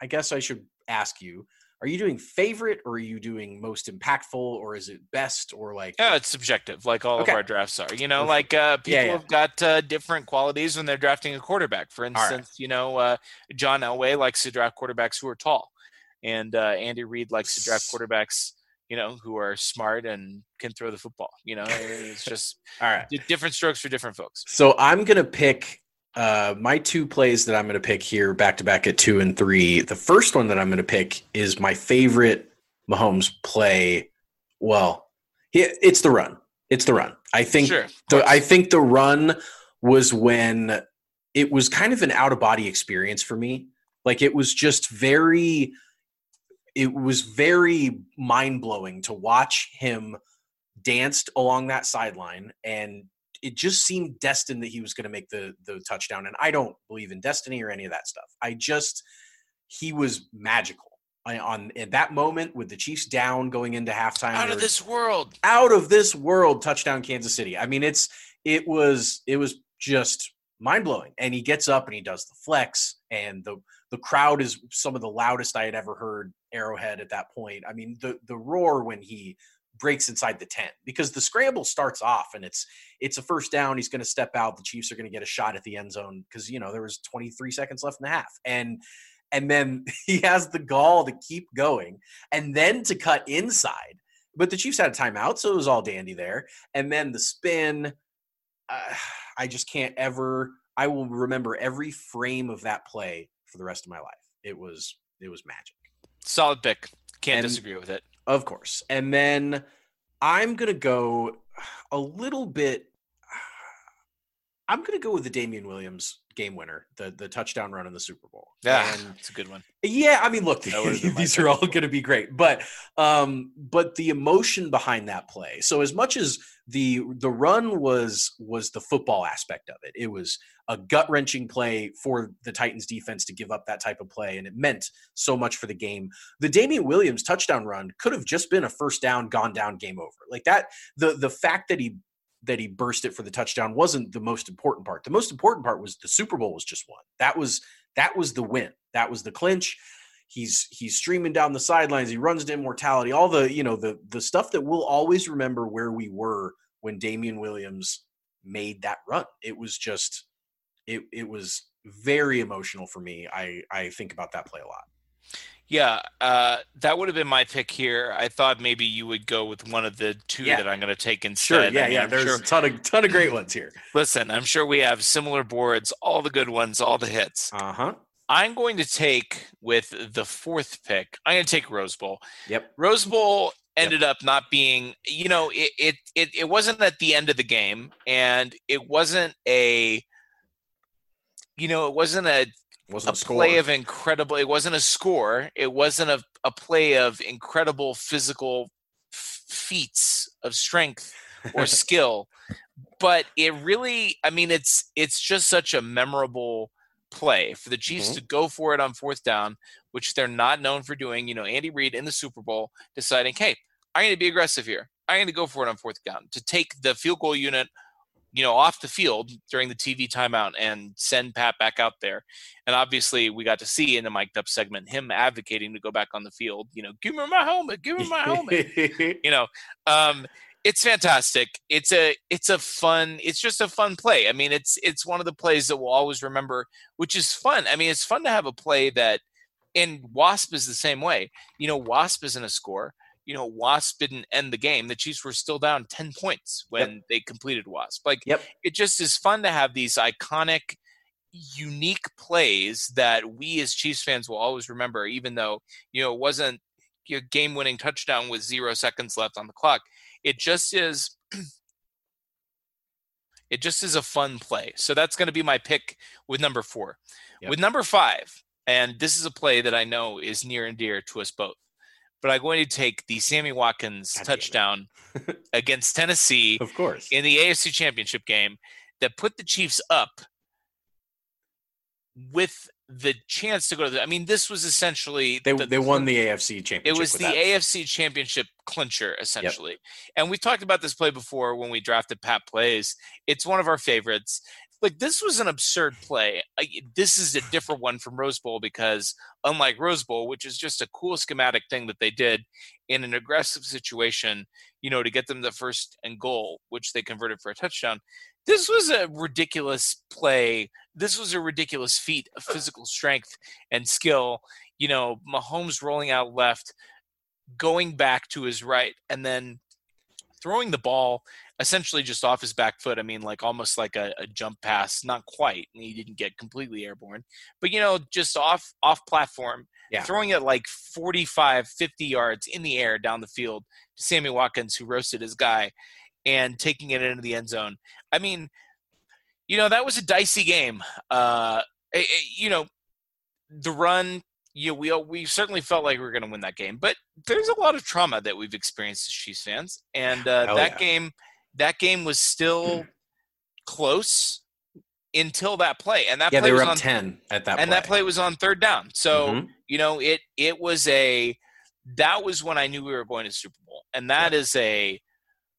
I guess I should ask you: Are you doing favorite, or are you doing most impactful, or is it best, or like? Yeah, it's subjective, like all Okay. of our drafts are. You know, like uh, people Yeah, yeah. have got uh, different qualities when they're drafting a quarterback. For right. instance, you know, uh, John Elway likes to draft quarterbacks who are tall, and uh, Andy Reid likes to draft quarterbacks, you know, who are smart and can throw the football. You know, it's *laughs* just All right. di- different strokes for different folks. So I'm gonna pick uh, my two plays that I'm gonna pick here back to back at two and three. The first one that I'm gonna pick is my favorite Mahomes play. Well, it's the run. It's the run. I think Sure, the. I think the run was when it was kind of an out of body experience for me. Like it was just very it was very mind-blowing to watch him danced along that sideline and it just seemed destined that he was going to make the the touchdown and I don't believe in destiny or any of that stuff. I just he was magical I, on in that moment with the Chiefs down going into halftime. Out of this world. Out of this world touchdown Kansas City. I mean it's it was it was just mind blowing. And he gets up and he does the flex and the the crowd is some of the loudest I had ever heard Arrowhead at that point. I mean the the roar when he breaks inside the 10 because the scramble starts off and it's it's a first down he's going to step out the chiefs are going to get a shot at the end zone because you know there was 23 seconds left in the half and and then *laughs* he has the gall to keep going and then to cut inside. But the Chiefs had a timeout, so it was all dandy there. And then the spin, uh, *sighs* I just can't ever. I will remember every frame of that play for the rest of my life. It was it was magic. Solid pick. Can't and, disagree with it. Of course. And then I'm gonna go a little bit. I'm gonna go with the Damien Williams game winner, the the touchdown run in the Super Bowl. Yeah, and, it's a good one. Yeah, I mean, look, *laughs* these are all going to be great, but um, but the emotion behind that play. So as much as the the run was was the football aspect of it, it was a gut wrenching play for the Titans defense to give up that type of play, and it meant so much for the game. The Damien Williams touchdown run could have just been a first down, gone down, game over. Like that, the the fact that he that he burst it for the touchdown wasn't the most important part. The most important part was the Super Bowl was just won. That was that was the win. That was the clinch. He's he's streaming down the sidelines. He runs to immortality. All the you know the the stuff that we'll always remember where we were when Damien Williams made that run. It was just it it was very emotional for me. I I think about that play a lot. Yeah, uh, that would have been my pick here. I thought maybe you would go with one of the two yeah. that I'm going to take instead. Sure, yeah, I mean, yeah. I'm There's sure, a ton of ton of great ones here. Listen, I'm sure we have similar boards, all the good ones, all the hits. Uh huh. I'm going to take with the fourth pick. I'm going to take Rose Bowl. Yep. Rose Bowl ended yep. up not being. You know, it, it it it wasn't at the end of the game, and it wasn't a. You know, it wasn't a wasn't a, a play of incredible. It wasn't a score. It wasn't a, a play of incredible physical f- feats of strength or *laughs* skill, but it really. I mean, it's it's just such a memorable play for the Chiefs mm-hmm. to go for it on fourth down, which they're not known for doing. You know, Andy Reid in the Super Bowl deciding, hey, I'm going to be aggressive here. I'm going to go for it on fourth down to take the field goal unit you know, off the field during the TV timeout and send Pat back out there. And obviously, we got to see in the mic'd up segment him advocating to go back on the field. You know, give me my helmet, give me my helmet. *laughs* you know, um, it's fantastic. It's a it's a fun. It's just a fun play. I mean, it's it's one of the plays that we'll always remember, which is fun. I mean, it's fun to have a play that. And Wasp is the same way. You know, Wasp isn't a score you know, Wasp didn't end the game. The Chiefs were still down 10 points when yep. they completed Wasp. Like, yep. it just is fun to have these iconic, unique plays that we as Chiefs fans will always remember, even though, you know, it wasn't a game winning touchdown with zero seconds left on the clock. It just is. *clears throat* it just is a fun play. So that's going to be my pick with number four. Yep. With number five, and this is a play that I know is near and dear to us both but I'm going to take the Sammy Watkins God touchdown *laughs* against Tennessee, of course, in the AFC Championship game that put the Chiefs up with the chance to go to the. I mean, this was essentially they the, they won the AFC championship. It was the that. AFC championship clincher essentially, yep. and we talked about this play before when we drafted Pat plays. It's one of our favorites like this was an absurd play. I, this is a different one from Rose Bowl because unlike Rose Bowl, which is just a cool schematic thing that they did in an aggressive situation, you know, to get them the first and goal, which they converted for a touchdown. This was a ridiculous play. This was a ridiculous feat of physical strength and skill. You know, Mahomes rolling out left, going back to his right, and then throwing the ball essentially just off his back foot. I mean, like almost like a, a jump pass, not quite. He didn't get completely airborne, but you know, just off off platform, yeah. throwing it like 45, 50 yards in the air down the field to Sammy Watkins, who roasted his guy, and taking it into the end zone. I mean, you know, that was a dicey game. Uh, it, it, you know, the run, you know, we we certainly felt like we were going to win that game, but there's a lot of trauma that we've experienced as Chiefs fans, and uh, that yeah. game, that game was still close until that play, and that yeah, play they were was up on ten at that, and play. that play was on third down. So Mhm. you know, it it was a that was when I knew we were going to Super Bowl, and that is a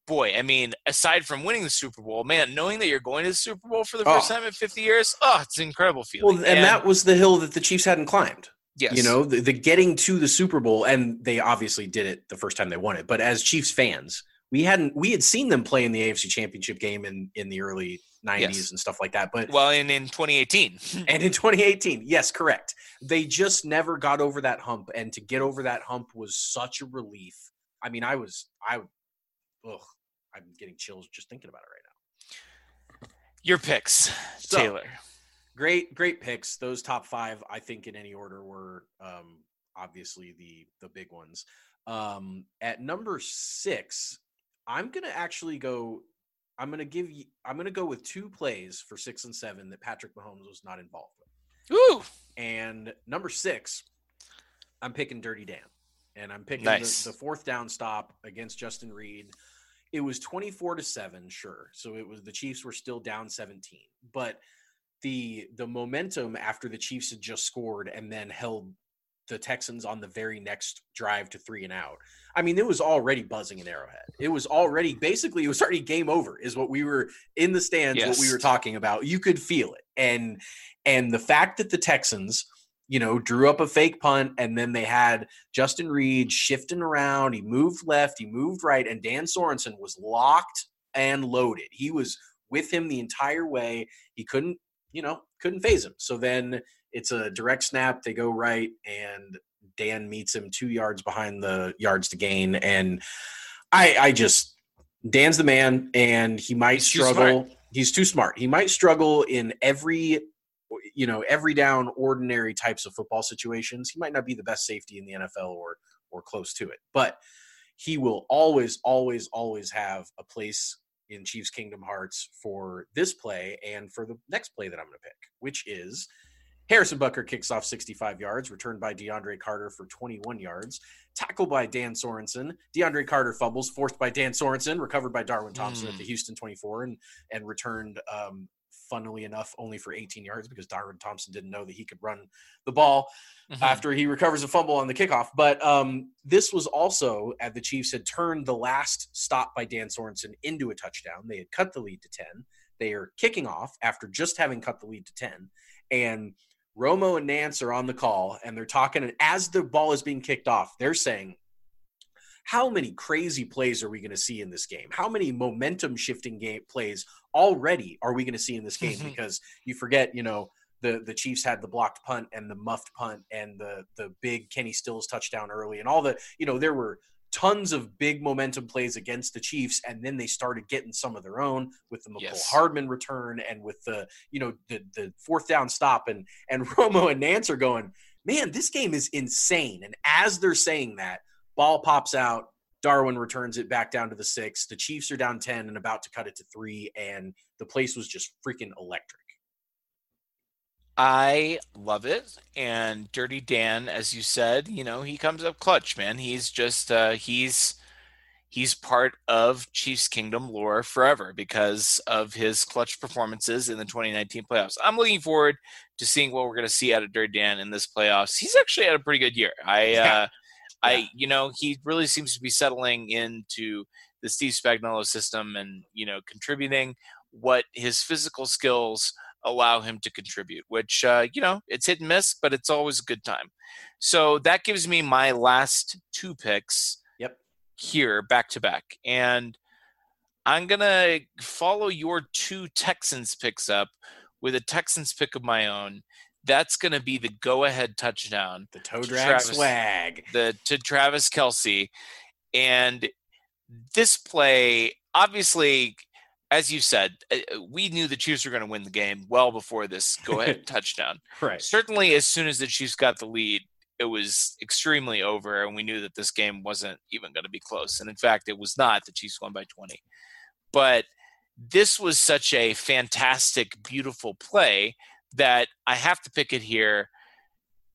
boy. I mean, aside from winning the Super Bowl, man, knowing that you're going to the Super Bowl for the oh. first Oh. time in 50 years, oh, it's an incredible feeling. Well, and, that was the hill that the Chiefs hadn't climbed. yes, You know, the, the getting to the Super Bowl, and they obviously did it the first time they won it. But as Chiefs fans, we hadn't we had seen them play in the AFC Championship game in in the early '90s Yes. and stuff like that. But well, in in 2018, and in 2018, *laughs* yes, correct. They just never got over that hump, and to get over that hump was such a relief. I mean, I was I, ugh, I'm getting chills just thinking about it right now. your picks, So, Taylor. great great picks those top five i think in any order were um obviously the the big ones um at number six i'm gonna actually go i'm gonna give you i'm gonna go with two plays for six and seven that patrick mahomes was not involved with Ooh, and number six i'm picking dirty dan and i'm picking Nice. the, the fourth down stop against justin reid it was 24 to 7 sure. So it was the chiefs were still down 17 but the the momentum after the chiefs had just scored and then held the texans on the very next drive to three and out. I mean it was already buzzing in arrowhead. It was already basically it was already game over is what we were in the stands what we were talking about. You could feel it. And and the fact that the texans you know, drew up a fake punt, and then they had Justin Reid shifting around. He moved left, he moved right, and Dan Sorensen was locked and loaded. He was with him the entire way. He couldn't, you know, couldn't phase him. So then it's a direct snap. They go right, and Dan meets him two yards behind the yards to gain. And I, I just, Dan's the man, and he might He's struggle. He's too smart. He might struggle in every you know every down ordinary types of football situations he might not be the best safety in the NFL or or close to it but he will always always always have a place in Chiefs Kingdom Hearts for this play and for the next play that I'm going to pick which is Harrison Butker kicks off 65 yards, returned by DeAndre Carter for 21 yards. Tackled by Dan Sorensen. DeAndre Carter fumbles, forced by Dan Sorensen, recovered by Darwin Thompson at Mm. the Houston 24, and and returned um, funnily enough only for 18 yards because Darwin Thompson didn't know that he could run the ball Mhm. after he recovers a fumble on the kickoff. But um, this was also at the Chiefs had turned the last stop by Dan Sorensen into a touchdown. They had cut the lead to 10. They are kicking off after just having cut the lead to 10. And Romo and Nance are on the call and they're talking. And as the ball is being kicked off, they're saying, how many crazy plays are we going to see in this game? How many momentum shifting game plays already are we going to see in this game? Mhm. because you forget, you know, the the Chiefs had the blocked punt and the muffed punt and the the big Kenny Stills touchdown early and all the you know there were tons of big momentum plays against the Chiefs and then they started getting some of their own with the Mecole Yes. Hardman return and with the you know the the fourth down stop and and *laughs* Romo and Nance are going man this game is insane and as they're saying that ball pops out Darwin returns it back down to the six the Chiefs are down 10 and about to cut it to three and the place was just freaking electric I love it. And Dirty Dan, as you said, you know, he comes up clutch, man. He's just uh he's he's part of Chiefs Kingdom lore forever because of his clutch performances in the 2019 playoffs. I'm looking forward to seeing what we're going to see out of Dirty Dan in this playoffs. He's actually had a pretty good year. I *laughs* Yeah. uh I you know, he really seems to be settling into the Steve Spagnuolo system and, you know, contributing what his physical skills allow him to contribute, which, uh, you know, it's hit and miss, but it's always a good time. So that gives me my last two picks Yep. here back to back. And I'm going to follow your two Texans picks up with a Texans pick of my own. That's going to be the go ahead touchdown the toe drag Travis. swag the to Travis Kelce, and this play obviously, as you said, uh, we knew the Chiefs were going to win the game well before this go ahead *laughs* touchdown. right Certainly, as soon as the Chiefs got the lead, it was extremely over, and we knew that this game wasn't even going to be close. And in fact, it was not. The Chiefs won by twenty, but this was such a fantastic, beautiful play that I have to pick it here.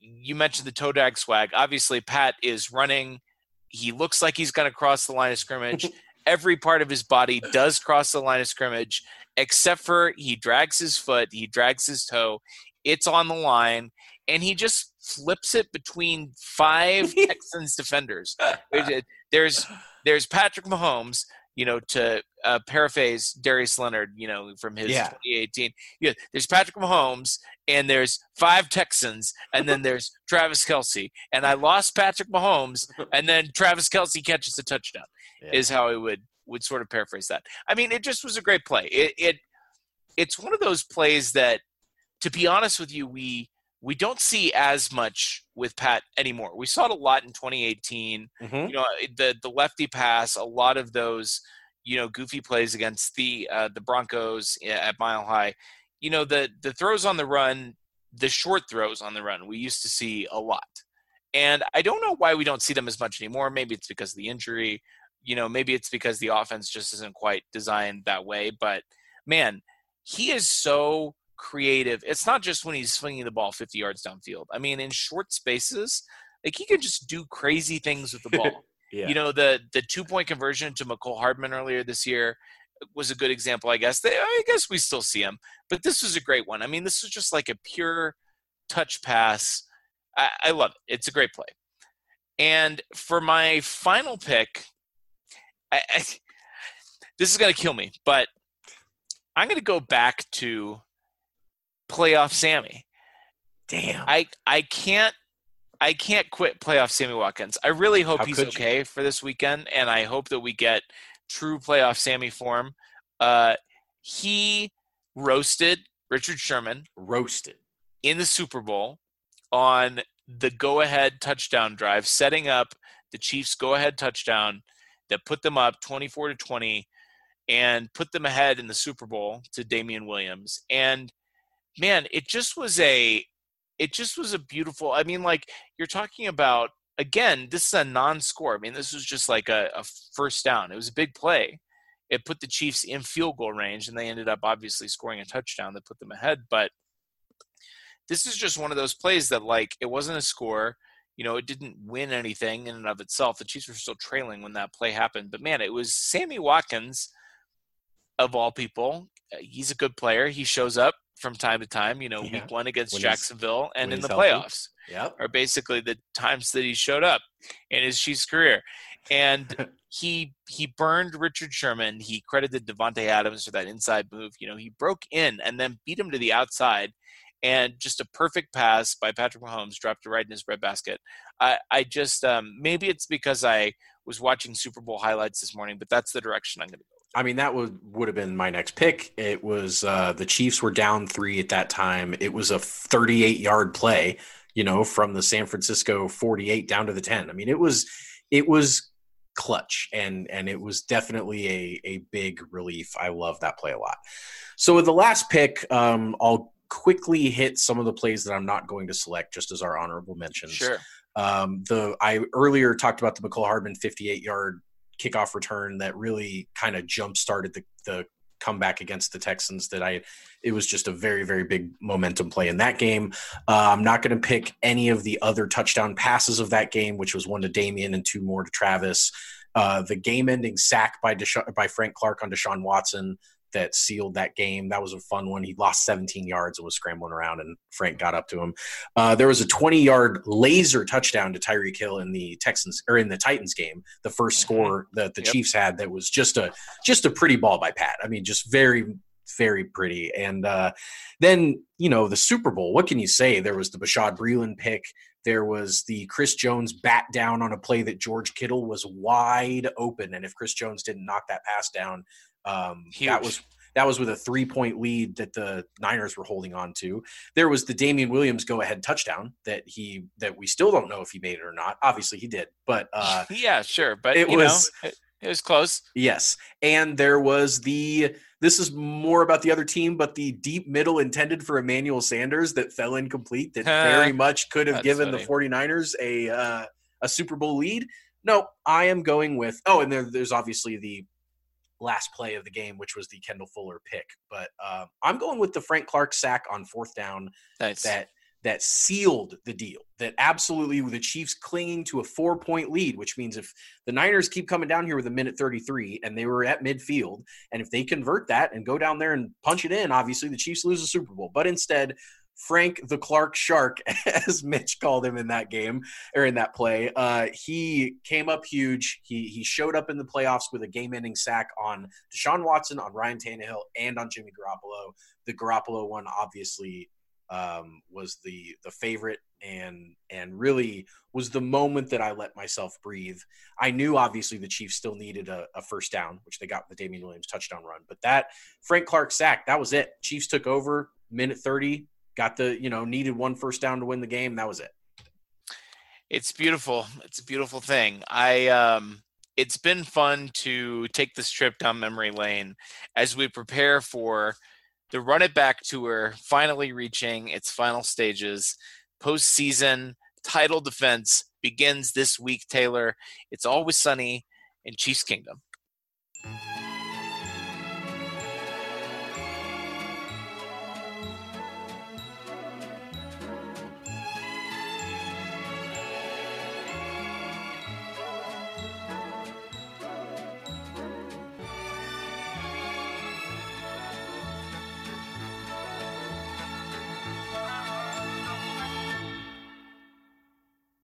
you mentioned the toe drag swag. Obviously, Pat is running. He looks like he's going to cross the line of scrimmage. *laughs* Every part of his body does cross the line of scrimmage, except for he drags his foot, he drags his toe. It's on the line, and he just flips it between five *laughs* Texans defenders. There's there's Patrick Mahomes, you know, to uh, paraphrase Darius Leonard, you know, from his yeah. 2018. Yeah, there's Patrick Mahomes, and there's five Texans, and then there's *laughs* Travis Kelce. And I lost Patrick Mahomes, and then Travis Kelce catches a touchdown. Yeah. Is how I would would sort of paraphrase that. I mean, it just was a great play. It, it it's one of those plays that, to be honest with you, we we don't see as much with Pat anymore. We saw it a lot in 2018. Mm-hmm. You know, the the lefty pass, a lot of those, you know, goofy plays against the uh, the Broncos at Mile High. You know, the the throws on the run, the short throws on the run, we used to see a lot. And I don't know why we don't see them as much anymore. Maybe it's because of the injury. You know, maybe it's because the offense just isn't quite designed that way. But man, he is so creative. It's not just when he's swinging the ball 50 yards downfield. I mean, in short spaces, like he can just do crazy things with the *laughs* ball. Yeah. You know, the the two point conversion to Mecole Hardman earlier this year was a good example, I guess. They, I guess we still see him, but this was a great one. I mean, this was just like a pure touch pass. I, I love it. It's a great play. And for my final pick, I, I, this is going to kill me, but I'm going to go back to playoff Sammy. Damn. I I can't I can't quit playoff Sammy Watkins. I really hope How he's okay you? for this weekend, and I hope that we get true playoff Sammy form. Uh, he roasted Richard Sherman. Roasted in the Super Bowl on the go-ahead touchdown drive, setting up the Chiefs' go-ahead touchdown that put them up 24 to 20 and put them ahead in the Super Bowl to Damien Williams. And man, it just was a it just was a beautiful I mean, like you're talking about again, this is a non-score. I mean, this was just like a, a first down. It was a big play. It put the Chiefs in field goal range, and they ended up obviously scoring a touchdown that put them ahead. But this is just one of those plays that like it wasn't a score you know, it didn't win anything in and of itself. The Chiefs were still trailing when that play happened. But man, it was Sammy Watkins, of all people. He's a good player. He shows up from time to time. You know, yeah. week one against when Jacksonville and in the healthy. playoffs. Yep. Are basically the times that he showed up in his Chiefs career. And *laughs* he he burned Richard Sherman. He credited Davante Adams for that inside move. You know, he broke in and then beat him to the outside. And just a perfect pass by Patrick Mahomes dropped it right in his breadbasket. I, I just um, maybe it's because I was watching Super Bowl highlights this morning, but that's the direction I'm going to. I mean, that would would have been my next pick. It was uh, the Chiefs were down three at that time. It was a 38 yard play, you know, from the San Francisco 48 down to the 10. I mean, it was it was clutch and and it was definitely a a big relief. I love that play a lot. So with the last pick, um, I'll quickly hit some of the plays that I'm not going to select, just as our honorable mentions. Sure. Um, the I earlier talked about the Mecole Hardman 58 yard kickoff return that really kind of jump started the, the comeback against the Texans that I it was just a very very big momentum play in that game. Uh, I'm not going to pick any of the other touchdown passes of that game, which was one to Damien and two more to Travis. Uh, the game-ending sack by Desha- by Frank Clark on Deshaun Watson that sealed that game. That was a fun one. He lost 17 yards and was scrambling around, and Frank got up to him. Uh, there was a 20 yard laser touchdown to Tyreek Hill in the Texans or in the Titans game, the first mm-hmm. score that the yep. Chiefs had. That was just a just a pretty ball by Pat. I mean, just very very pretty. And uh, then you know the Super Bowl. What can you say? There was the Bashad Breeland pick. There was the Chris Jones bat down on a play that George Kittle was wide open, and if Chris Jones didn't knock that pass down, um, that was that was with a three point lead that the Niners were holding on to. There was the Damien Williams go ahead touchdown that he that we still don't know if he made it or not. Obviously he did, but uh, *laughs* yeah, sure. But it was know, it, it was close. Yes, and there was the. This is more about the other team, but the deep middle intended for Emmanuel Sanders that fell incomplete that *laughs* very much could have given funny. the 49ers a uh, a Super Bowl lead. No, I am going with. Oh, and there, there's obviously the last play of the game, which was the Kendall Fuller pick. But uh, I'm going with the Frank Clark sack on fourth down. Nice. That that sealed the deal. That absolutely with the Chiefs clinging to a four point lead, which means if the Niners keep coming down here with a minute 33 and they were at midfield, and if they convert that and go down there and punch it in, obviously the Chiefs lose the Super Bowl. But instead, Frank the Clark Shark, *laughs* as Mitch called him in that game or in that play. Uh, he came up huge. He he showed up in the playoffs with a game-ending sack on Deshaun Watson, on Ryan Tannehill, and on Jimmy Garoppolo. The Garoppolo one obviously um, was the the favorite and and really was the moment that I let myself breathe. I knew obviously the Chiefs still needed a, a first down, which they got the Damien Williams touchdown run, but that Frank Clark sack that was it. Chiefs took over minute thirty, got the you know needed one first down to win the game. That was it. It's beautiful. It's a beautiful thing. I um it's been fun to take this trip down memory lane as we prepare for the Run It Back Tour finally reaching its final stages. Postseason title defense begins this week, Taylor. It's always sunny in Chiefs Kingdom.